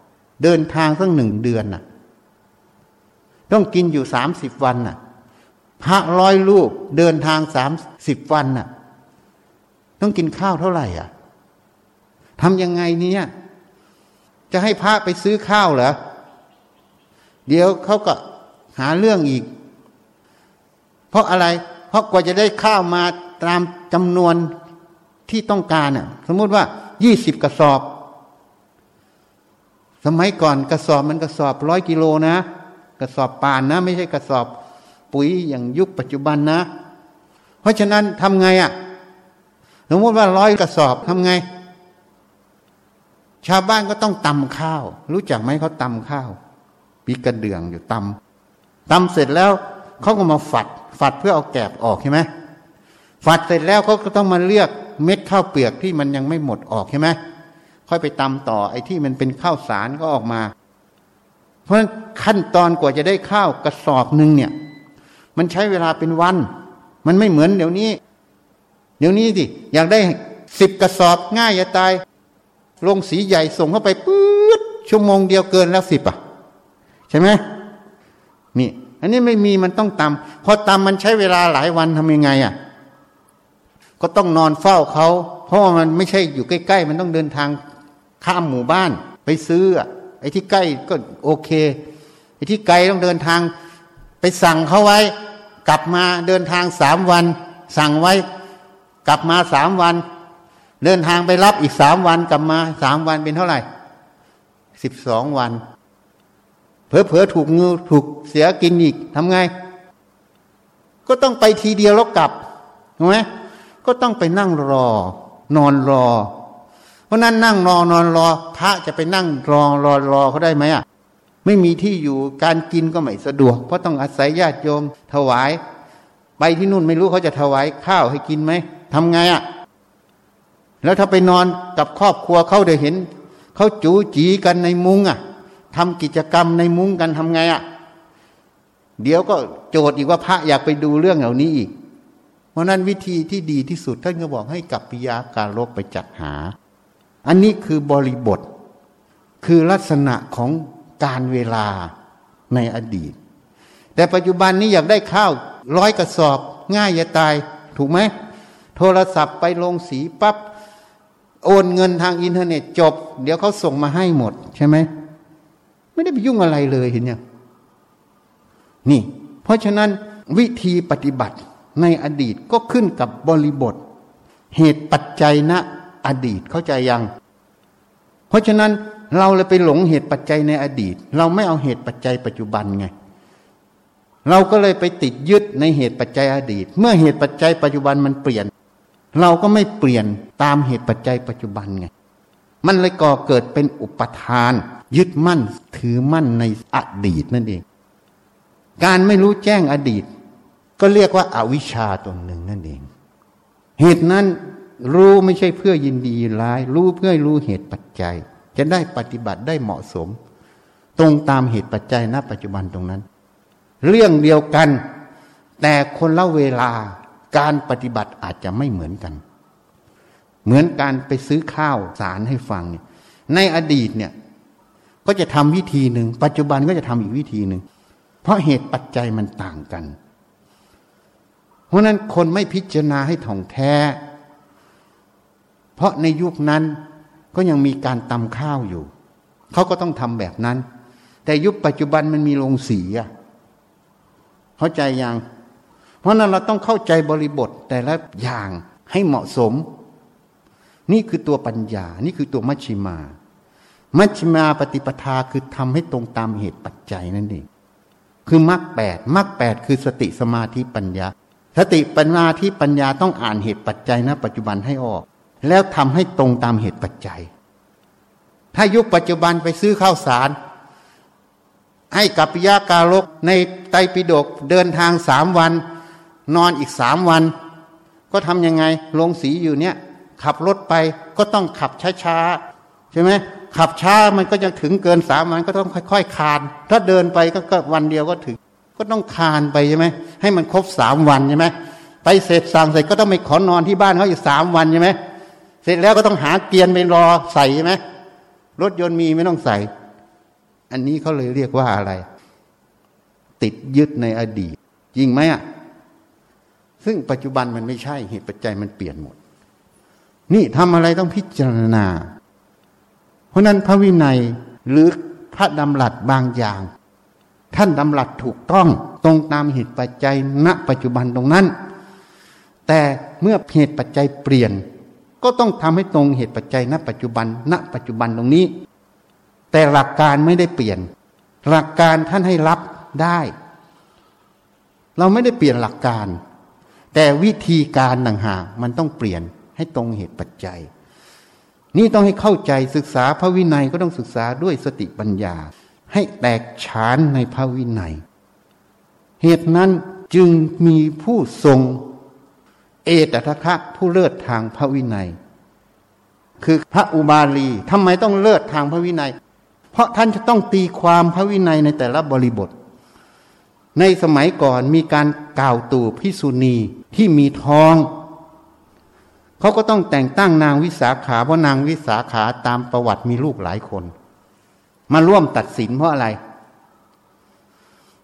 เดินทางตั้งหนึ่งเดือนน่ะ ต้องกินอยู่สามสิบวันน่ะ พระร้อยลูกเดินทางสามสิบวันน่ะ ต้องกินข้าวเท่าไหร่อะทำยังไงเนี่ยจะให้พระไปซื้อข้าวเหรอ เดี๋ยวเขาก็หาเรื่องอีก เพราะอะไร เพราะกว่าจะได้ข้าวมาตามจำนวนที่ต้องการน่ะ สมมติว่ายี่สิบกระสอบ สมัยก่อนกระสอบมันกระสอบร้อยกิโลนะ กระสอบป่านนะ ไม่ใช่กระสอบปุ๋ยอย่างยุคปัจจุบันนะ เพราะฉะนั้นทำไงอะ่ะสมมติว่าร้อยกระสอบทำไง ชาวบ้านก็ต้องตำข้าว รู้จักไหมเขาตำข้าวปีกระเดื่องอยู่ตำตำเสร็จแล้วเขาก็มาฝัด ฝัดเพื่อเอาแกบออกใช่ไหมฝัดเสร็จแล้วเขาก็ต้องมาเลือกเม็ดข้าวเปลือกที่มันยังไม่หมดออกใช่ไหม ค่อยไปตำต่อไอ้ที่มันเป็นข้าวสารก็ออกมา เพราะฉะนั้นขั้นตอนกว่าจะได้ข้าวกระสอบหนึ่งเนี่ย มันใช้เวลาเป็นวัน มันไม่เหมือนเดี๋ยวนี้ เดี๋ยวนี้สิอยากได้สิบกระสอบง่ายจะตายลงสีใหญ่ส่งเข้าไปปื๊ดชั่วโมงเดียวเกินแล้วสิบอะ ใช่ไหมนี่อันนี้ไม่มีมันต้องตำพอตำมันใช้เวลาหลายวันทำยังไงอะ ก็ต้องนอนเฝ้าเขา เพราะว่ามันไม่ใช่อยู่ใกล้ ๆ มันต้องเดินทาง ข้ามหมู่บ้านไปซื้ออไอ้ที่ใกล้ก็โอเคไอ้ที่ไกลต้องเดินทาง ไปสั่งเขาไว้ กลับมาเดินทางสามวัน สั่งไว้ กลับมาสามวัน เดินทางไปรับอีกสามวันกลับมาสามวันเป็นเท่าไหร่สิบสองวัน เผลอๆถูกงูถูกเสียกินอีกทำไง ก็ต้องไปทีเดียวแล้วกลับถูกไหมก็ต้องไปนั่งรอ นอนรอ เพราะนั้นนั่งรอนอนรอ พระจะไปนั่งรอรอรอเขาได้ไหมอะไม่มีที่อยู่การกินก็ไม่สะดวก เพราะต้องอาศัยญาติโยมถวาย ไปที่นู่นไม่รู้เขาจะถวายข้าวให้กินไหมทำไงอะ แล้วถ้าไปนอนกับครอบครัวเขาได้เห็นเขาจูจีกันในมุ้งอะทำกิจกรรมในมุ้งกันทำไงอะ เดี๋ยวก็โจทย์อีกว่าพระอยากไปดูเรื่องเหล่านี้อีก เพราะนั้นวิธีที่ดีที่สุดท่านก็บอกให้กับปิยาการลบไปจัดหา อันนี้คือบริบท คือลักษณะของการเวลาในอดีต แต่ปัจจุบันนี้อยากได้ข้าวร้อยกระสอบ ง่ายจะตาย ถูกไหม โทรศัพท์ไปลงสีปับ๊บโอนเงินทางอินเทอร์เน็ตจบ เดี๋ยวเขาส่งมาให้หมด ใช่ไหม ไม่ได้ไปยุ่งอะไรเลยเห็นยังนี่ เพราะฉะนั้นวิธีปฏิบัติในอดีตก็ขึ้นกับบริบท เหตุปัจจัยณ อดีตเข้าใจยัง เพราะฉะนั้นเราเลยไปหลงเหตุปัจจัยในอดีต เราไม่เอาเหตุปัจจัยปัจจุบันไง เราก็เลยไปติดยึดในเหตุปัจจัยอดีต เมื่อเหตุปัจจัยปัจจุบันมันเปลี่ยน เราก็ไม่เปลี่ยนตามเหตุปัจจัยปัจจุบันไง มันเลยก่อเกิดเป็นอุปทาน ยึดมั่นถือมั่นในอดีตนั่นเอง การไม่รู้แจ้งอดีต ก็เรียกว่าอาวิชชาตัวหนึ่งนั่นเอง เหตุนั้น รู้ไม่ใช่เพื่อยินดีร้าย รู้เพื่อรู้เหตุปัจจัย จะได้ปฏิบัติได้เหมาะสม ตรงตามเหตุปัจจัยณ ปัจจุบันตรงนั้น เรื่องเดียวกัน แต่คนละเวลาการปฏิบัติอาจจะไม่เหมือนกัน เหมือนการไปซื้อข้าวสารให้ฟังเนี่ยในอดีตเนี่ยก็จะทำวิธีหนึ่ง ปัจจุบันก็จะทำอีกวิธีหนึ่ง เพราะเหตุปัจจัยมันต่างกัน เพราะนั้นคนไม่พิจารณาให้ถ่องแท้ เพราะในยุคนั้นก็ยังมีการตำข้าวอยู่ เขาก็ต้องทำแบบนั้น แต่ยุคปัจจุบันมันมีโรงสีอะเข้าใจยัง เพราะนั้นเราต้องเข้าใจบริบทแต่ละอย่างให้เหมาะสม นี่คือตัวปัญญา นี่คือตัวมัชชิมา มัชชิมาปฏิปทาคือทำให้ตรงตามเหตุปัจจัยนั่นเอง คือมรรคแปดมรรคแปดคือสติสมาธิปัญญา สติปัญญาที่ปัญญาต้องอ่านเหตุปัจจัยนะปัจจุบันให้ออก แล้วทำให้ตรงตามเหตุปัจจัย ถ้ายุคปัจจุบันไปซื้อข้าวสาร ให้กับปิยาการกในไตปิฎกเดินทางสามวัน นอนอีกสามวัน ก็ทำยังไงลงสีอยู่เนี่ย ขับรถไปก็ต้องขับช้าๆใช่ไหมขับช้ามันก็จะถึงเกินสามวันก็ต้องค่อย ๆ คาน ถ้าเดินไปก็วันเดียวก็ถึง ก็ต้องคานไปใช่ไหมให้มันครบสามวันใช่ไหมไปเสร็จสั่งเสร็จก็ต้องไปขอนอนที่บ้านเขาอีกสามวันใช่ไหม สร็จแล้วก็ต้องหาเกียร์ไปรอใส่ใช่ไหมรถยนต์มีไม่ต้องใส่ อันนี้เขาเลยเรียกว่าอะไร ติดยึดในอดีตจริงไหมอะซึ่งปัจจุบันมันไม่ใช่เหตุปัจจัยมันเปลี่ยนหมด นี่ทำอะไรต้องพิจารณา เพราะนั้นพระวินัยหรือพระดำรัสบางอย่าง ท่านดำรัสถูกต้องตรงตามเหตุปัจจัยณปัจจุบันตรงนั้น แต่เมื่อเหตุปัจจัยเปลี่ยน ก็ต้องทำให้ตรงเหตุปัจจัยณปัจจุบัน ณ ปัจจุบันตรงนี้ แต่หลักการไม่ได้เปลี่ยน หลักการท่านให้รับได้ เราไม่ได้เปลี่ยนหลักการ แต่วิธีการต่างหากมันต้องเปลี่ยนให้ตรงเหตุปัจจัย นี่ต้องให้เข้าใจศึกษาพระวินัยก็ต้องศึกษาด้วยสติปัญญา ให้แตกฉานในพระวินัย เหตุนั้นจึงมีผู้ทรง เอตทะคะผู้เลิศทางพระวินัย คือพระอุบาลีทำไมต้องเลิศทางพระวินัย เพราะท่านจะต้องตีความพระวินัยในแต่ละบริบท ในสมัยก่อนมีการกล่าวตู่พิสุณีที่มีท้องเขาก็ต้องแต่งตั้งนางวิสาขาเพราะนางวิสาขาตามประวัติมีลูกหลายคน มาร่วมตัดสินเพราะอะไร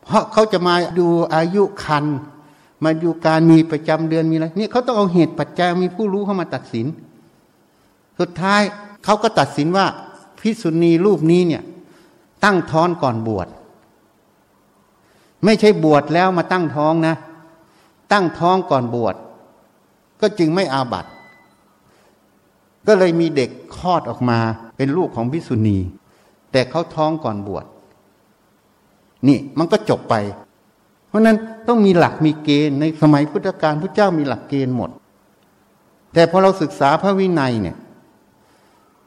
เพราะเขาจะมาดูอายุคัน มาดูการมีประจำเดือนมีอะไรนี่เขาต้องเอาเหตุปัจจัยมีผู้รู้เข้ามาตัดสิน สุดท้ายเขาก็ตัดสินว่าพิสุณีรูปนี้เนี่ย ตั้งท้องก่อนบวช ไม่ใช่บวชแล้วมาตั้งท้องนะ ตั้งท้องก่อนบวช ก็จึงไม่อาบัติ ก็เลยมีเด็กคลอดออกมาเป็นลูกของพิสุณี แต่เขาท้องก่อนบวชนี่มันก็จบไป ราะนั้นต้องมีหลักมีเกณฑ์ในสมัยพุทธกาลพระเจ้ามีหลักเกณฑ์หมด แต่พอเราศึกษาพระวินัยเนี่ย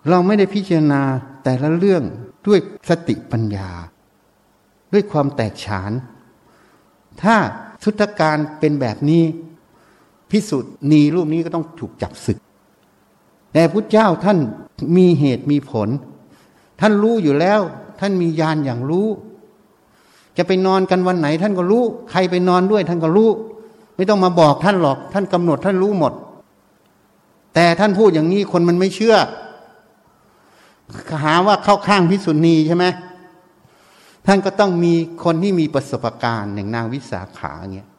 เราไม่ได้พิจารณาแต่ละเรื่องด้วยสติปัญญา ด้วยความแตกฉาน ถ้าชุทธการเป็นแบบนี้ พิสุทธิ์นีรูปนี้ก็ต้องถูกจับศึก แต่พุทธเจ้าท่านมีเหตุมีผล ท่านรู้อยู่แล้ว ท่านมีญาณอย่างรู้ จะไปนอนกันวันไหน ท่านก็รู้ ใครไปนอนด้วย ท่านก็รู้ ไม่ต้องมาบอกท่านหรอก ท่านกำหนดท่านรู้หมด แต่ท่านพูดอย่างนี้คนมันไม่เชื่อ หาว่าเข้าข้างพิสุณีใช่ไหมท่านก็ต้องมีคนที่มีประสบการณ์อย่างนางวิสาขาเงี้ย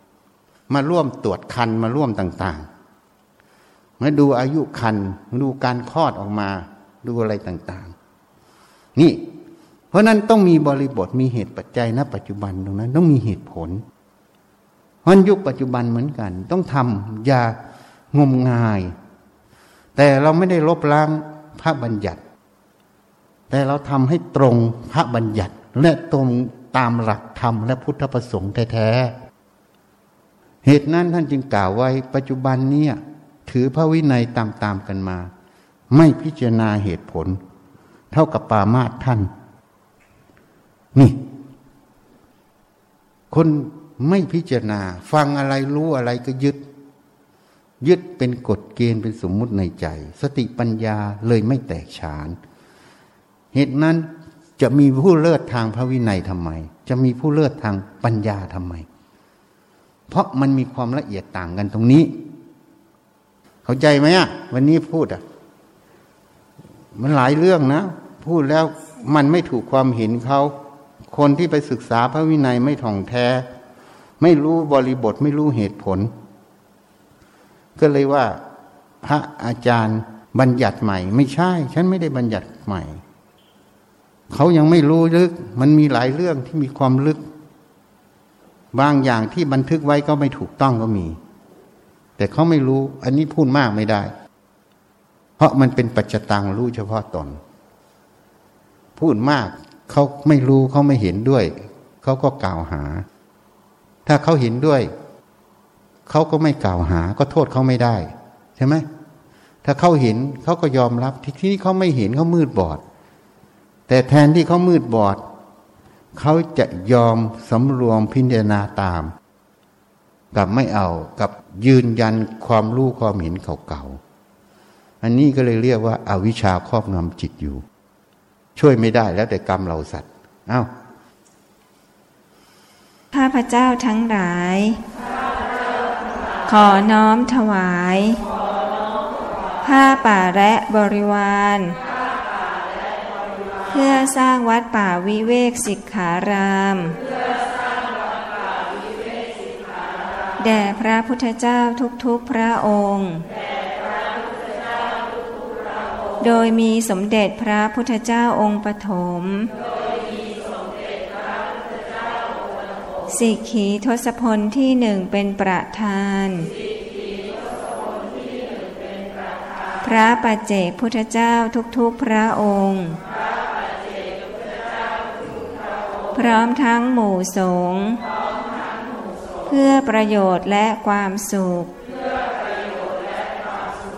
มาร่วมตรวจคันมาร่วมต่างๆ มาดูอายุคัน ดูการคลอดออกมา ดูอะไรต่าง ๆ นี่ เพราะนั้นต้องมีบริบทมีเหตุปัจจัยณปัจจุบันตรงนั้น ต้องมีเหตุผลเพราะยุคปัจจุบันเหมือนกัน ต้องทำอย่างมงาย แต่เราไม่ได้ลบล้างพระบัญญัติ แต่เราทำให้ตรงพระบัญญัติ และตรงตามหลักธรรมและพุทธประสงค์แท้ๆเหตุนั้นท่านจึงกล่าวไว้ปัจจุบันนี้ถือพระวินัยตามๆกันมา ไม่พิจารณาเหตุผล เท่ากับปามาตท่าน นี่ คนไม่พิจารณา ฟังอะไรรู้อะไรก็ยึด ยึดเป็นกฎเกณฑ์เป็นสมมุติในใจ สติปัญญาเลยไม่แตกฉาน เหตุนั้นจะมีผู้เลิศทางพระวินัยทำไม จะมีผู้เลิศทางปัญญาทำไม เพราะมันมีความละเอียดต่างกันตรงนี้ เข้าใจไหมอะ วันนี้พูดอะ มันหลายเรื่องนะ พูดแล้วมันไม่ถูกความเห็นเขา คนที่ไปศึกษาพระวินัยไม่ท่องแท้ ไม่รู้บริบทไม่รู้เหตุผล ก็เลยว่าพระอาจารย์บัญญัติใหม่ ไม่ใช่ ฉันไม่ได้บัญญัติใหม่ เขายังไม่รู้ลึก มันมีหลายเรื่องที่มีความลึก บางอย่างที่บันทึกไว้ก็ไม่ถูกต้องก็มี แต่เขาไม่รู้ อันนี้พูดมากไม่ได้ เพราะมันเป็นปัจจตังรู้เฉพาะตน พูดมาก เขาไม่รู้เขาไม่เห็นด้วย เขาก็กล่าวหา ถ้าเขาเห็นด้วย เขาก็ไม่กล่าวหา ก็โทษเขาไม่ได้ ใช่ไหมถ้าเขาเห็นเขาก็ยอมรับที่ที่เขาไม่เห็นเขามืดบอด แต่แทนที่เขามืดบอด เขาจะยอมสำรวมพิจารณาตามกับไม่เอากับยืนยันความรู้ความเห็นเก่าๆอันนี้ก็เลยเรียกว่าอาวิชชาครอบงำจิตอยู่ ช่วยไม่ได้แล้วแต่กรรมเราสัตว์เอา้าข้าพเจ้าทั้งหลาย ขอน้อมถวาย ผ้าป่าและบริวาร เพื่อสร้างวัดป่าวิเวกสิกขาราม แด่พระพุทธเจ้าทุกๆพระองค์ โดยมีสมเด็จพระพุทธเจ้าองค์ปฐมสิกขีทศพลที่หนึ่งเป็นประธาน พระปัจเจกพุทธเจ้าทุกๆพระองค์ พร้อมทั้งหมู่สงฆ์เพื่อประโยชน์และความสุข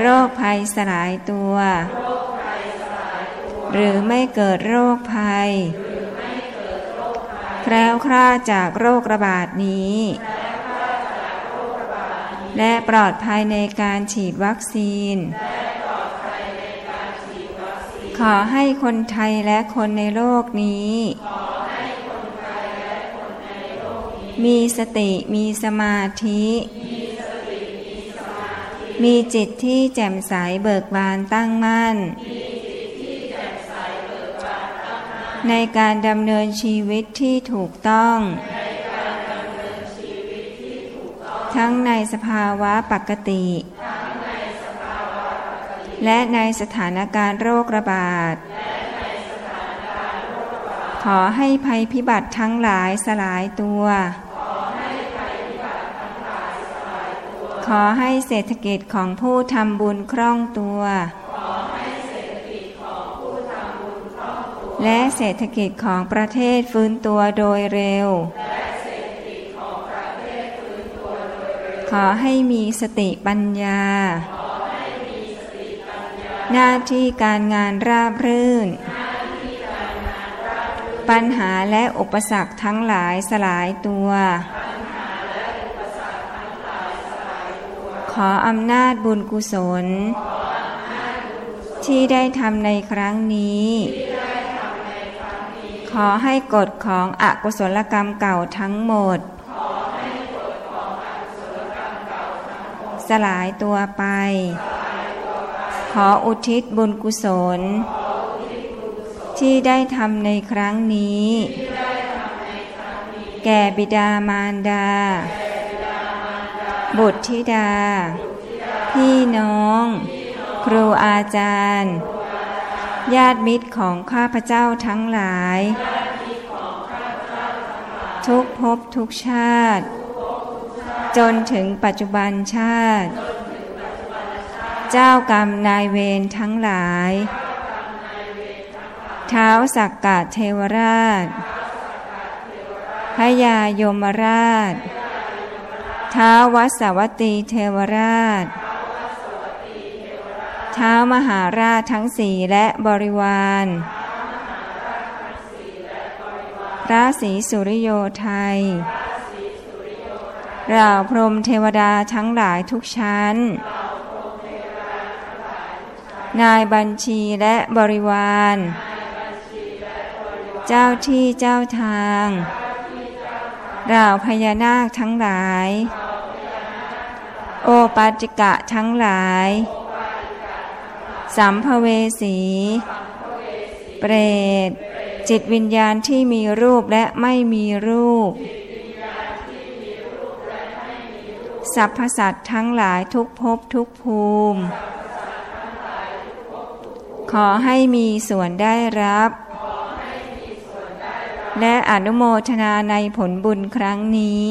โรคภัยสลายตัว หรือไม่เกิดโรคภัย แคล้วคลาดจากโรคระบาดนี้ และปลอดภัยในการฉีดวัคซีน ขอให้คนไทยและคนในโลกนี้มีสติมีสมาธิ มี มีจิตที่แจ่มใสเบิกบานตั้งมั่น ในการดำเนินชีวิตที่ถูกต้อง ทั้งในสภาวะปกติ และในสถานการณ์โรคระบาด ขอให้ภัยพิบัติทั้งหลายสลายตัวข ขอให้เศรษฐกิจของผู้ทำบุญคล่องตัว และเศรษฐกิจของประเทศฟื้นตัวโดยเร็ว ขอให้มีสติปัญญา หน้าที่การงานราบรื่น ปัญหาและอุปสรรคทั้งหลายสลายตัวข ออำนาจบุญกุศล ที่ได้ทำในครั้งนี้ ขอให้กฎของอกุศลกรรมเก่าทั้งหมด สลายตัวไป ขออุทิศบุญกุศล ที่ได้ทำในครั้งนี้ แก่บิดามารดา บุตรธิดา พี่น้อง ครูอาจารย์ ญาติมิตรของข้าพเจ้าทั้งหลาย ทุกภพทุกชาติ จนถึงปัจจุบันชาติ เจ้ากรรมนายเวรทั้งหลาย เท้าสักกะเทวราชพยายมราช ท้าวัสวัตีเทวราช ท้ามหาราชทั้งสี่และบริวาร พระศรีสุริโยไทยเราพรมเทวดาทั้งหลายทุกชั้น นายบัญชีและบริวาร เจ้าที่เจ้าทางเราพญานาคทั้งหลาย โอปัจิกะทั้งหลาย สัมภเวสี เปรต จิตวิญญาณที่มีรูปและไม่มีรูปสรรพสัตทั้งหลายทุกภพทุกภูมิ ขอให้มีส่วนได้รับ และอนุโมทนาในผลบุญครั้งนี้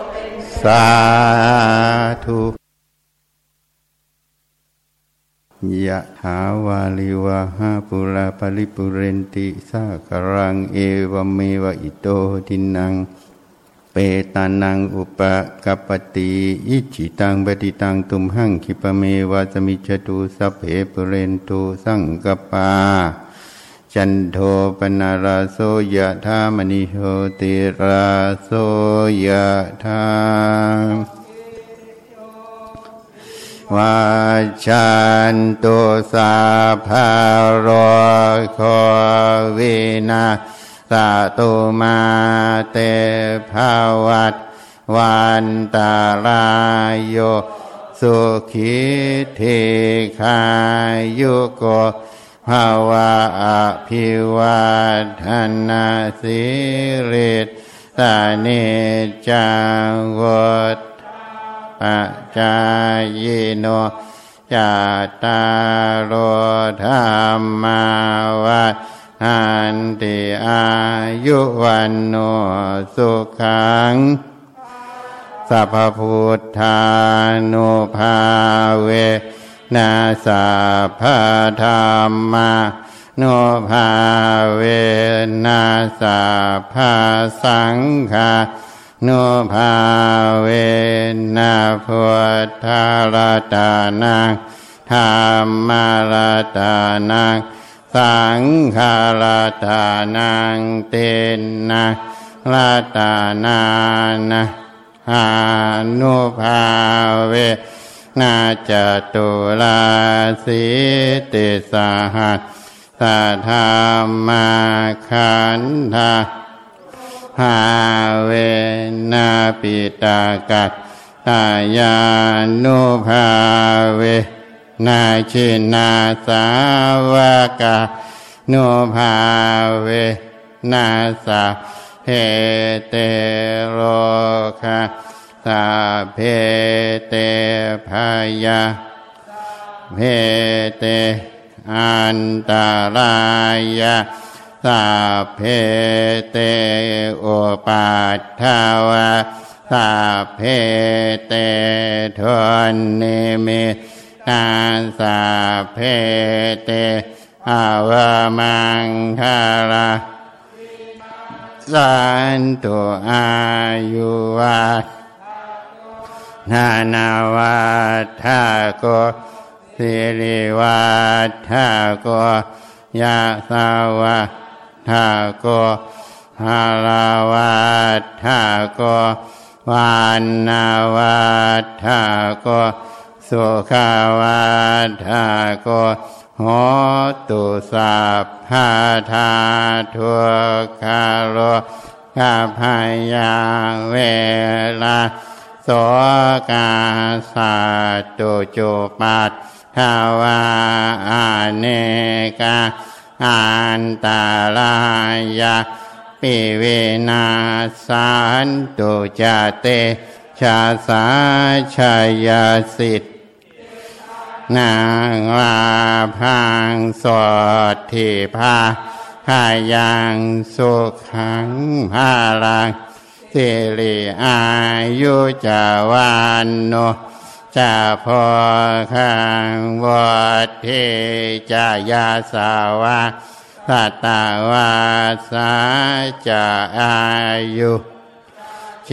สาธุยะถาวาลิวะหาปุราปริปุเรนติสากรังเอวเมวะอิโตทินัง เปตานังอุปกัปติอิจิตังปฏิตังตุมหังคิปเมวะสมิจตุสัพเพปุเรนตุสังกปา จันโทปนาราโสยะธามณิโชติราโสยะธาวาชันตุสาภารโควินาสตุมาเตภาวัตวันตาลายโยสุขิเทคายุโก ภาวะอภิวัฒนาสิริตาเนจังวดปัจจายโนจัตารโอธรรมาวัฏอันติอายุวันโนสุขังสัพพุทธานุภาเว นาสัพพธรรมาโนภาเวนาสัพพสังฆาโนภาเวนะพุทธาราตานังธรรมาราตานังสังฆาราตานังเตนะราตานานะอนุภาเว นาจตุลาสิติสาหัสสะธรรมาขันธาหาเวนาปิตากัตตายานุภาเวนาชินาสาวกานุภาเวนาสาเพเตโรคา สาเพเตพายาเพเตอันตารายาสาเพเตโอปัฏฐาวะสาเพเตทนเนมินาสาเพเตอาวมังคาราสันตุอายุวั นานาวัฏทาโกสิริวัฏทาโกยะสาวะทาโกฮาลาวัฏทาโกวานนาวัฏทาโกสุขาวัฏทาโกโหตุสัพพาธาทุกขาโลกาพายาเวลา กาสาตุจุปัตทาวาอาเนกาอันตารายาปิเวนาสานตุจเตชาสาชายาสิทธนางลาพังสดที่พาพายังสุขังพาลัง สิริอายุจาวานโนจะพอขังวัดเทจายาสาวาสัตตาวาสาจะอายุเช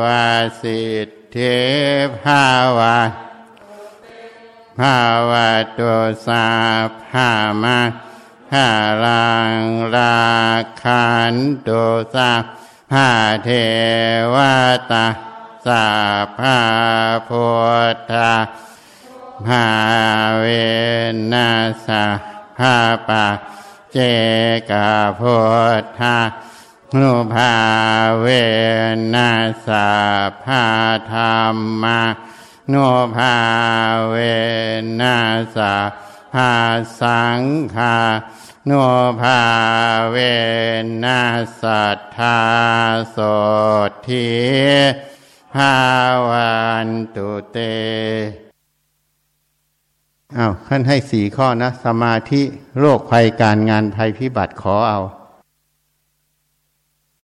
วาสิทธิภาวาภาวะตุสาภามาภาลังราคันตุสาภ พาเทวตาสาภาพุทธาภาเวนัสะภาปะเจกาพุทธานุภาเวนัสะภาธรรมานุภาเวนัสะภาสังฆา นุภาเวนัสัทธาโสทีภาวันตุเตอ้าวขั้นให้สี่ข้อนะ สมาธิโรคภัยการงานภัยพิบัติขอเอา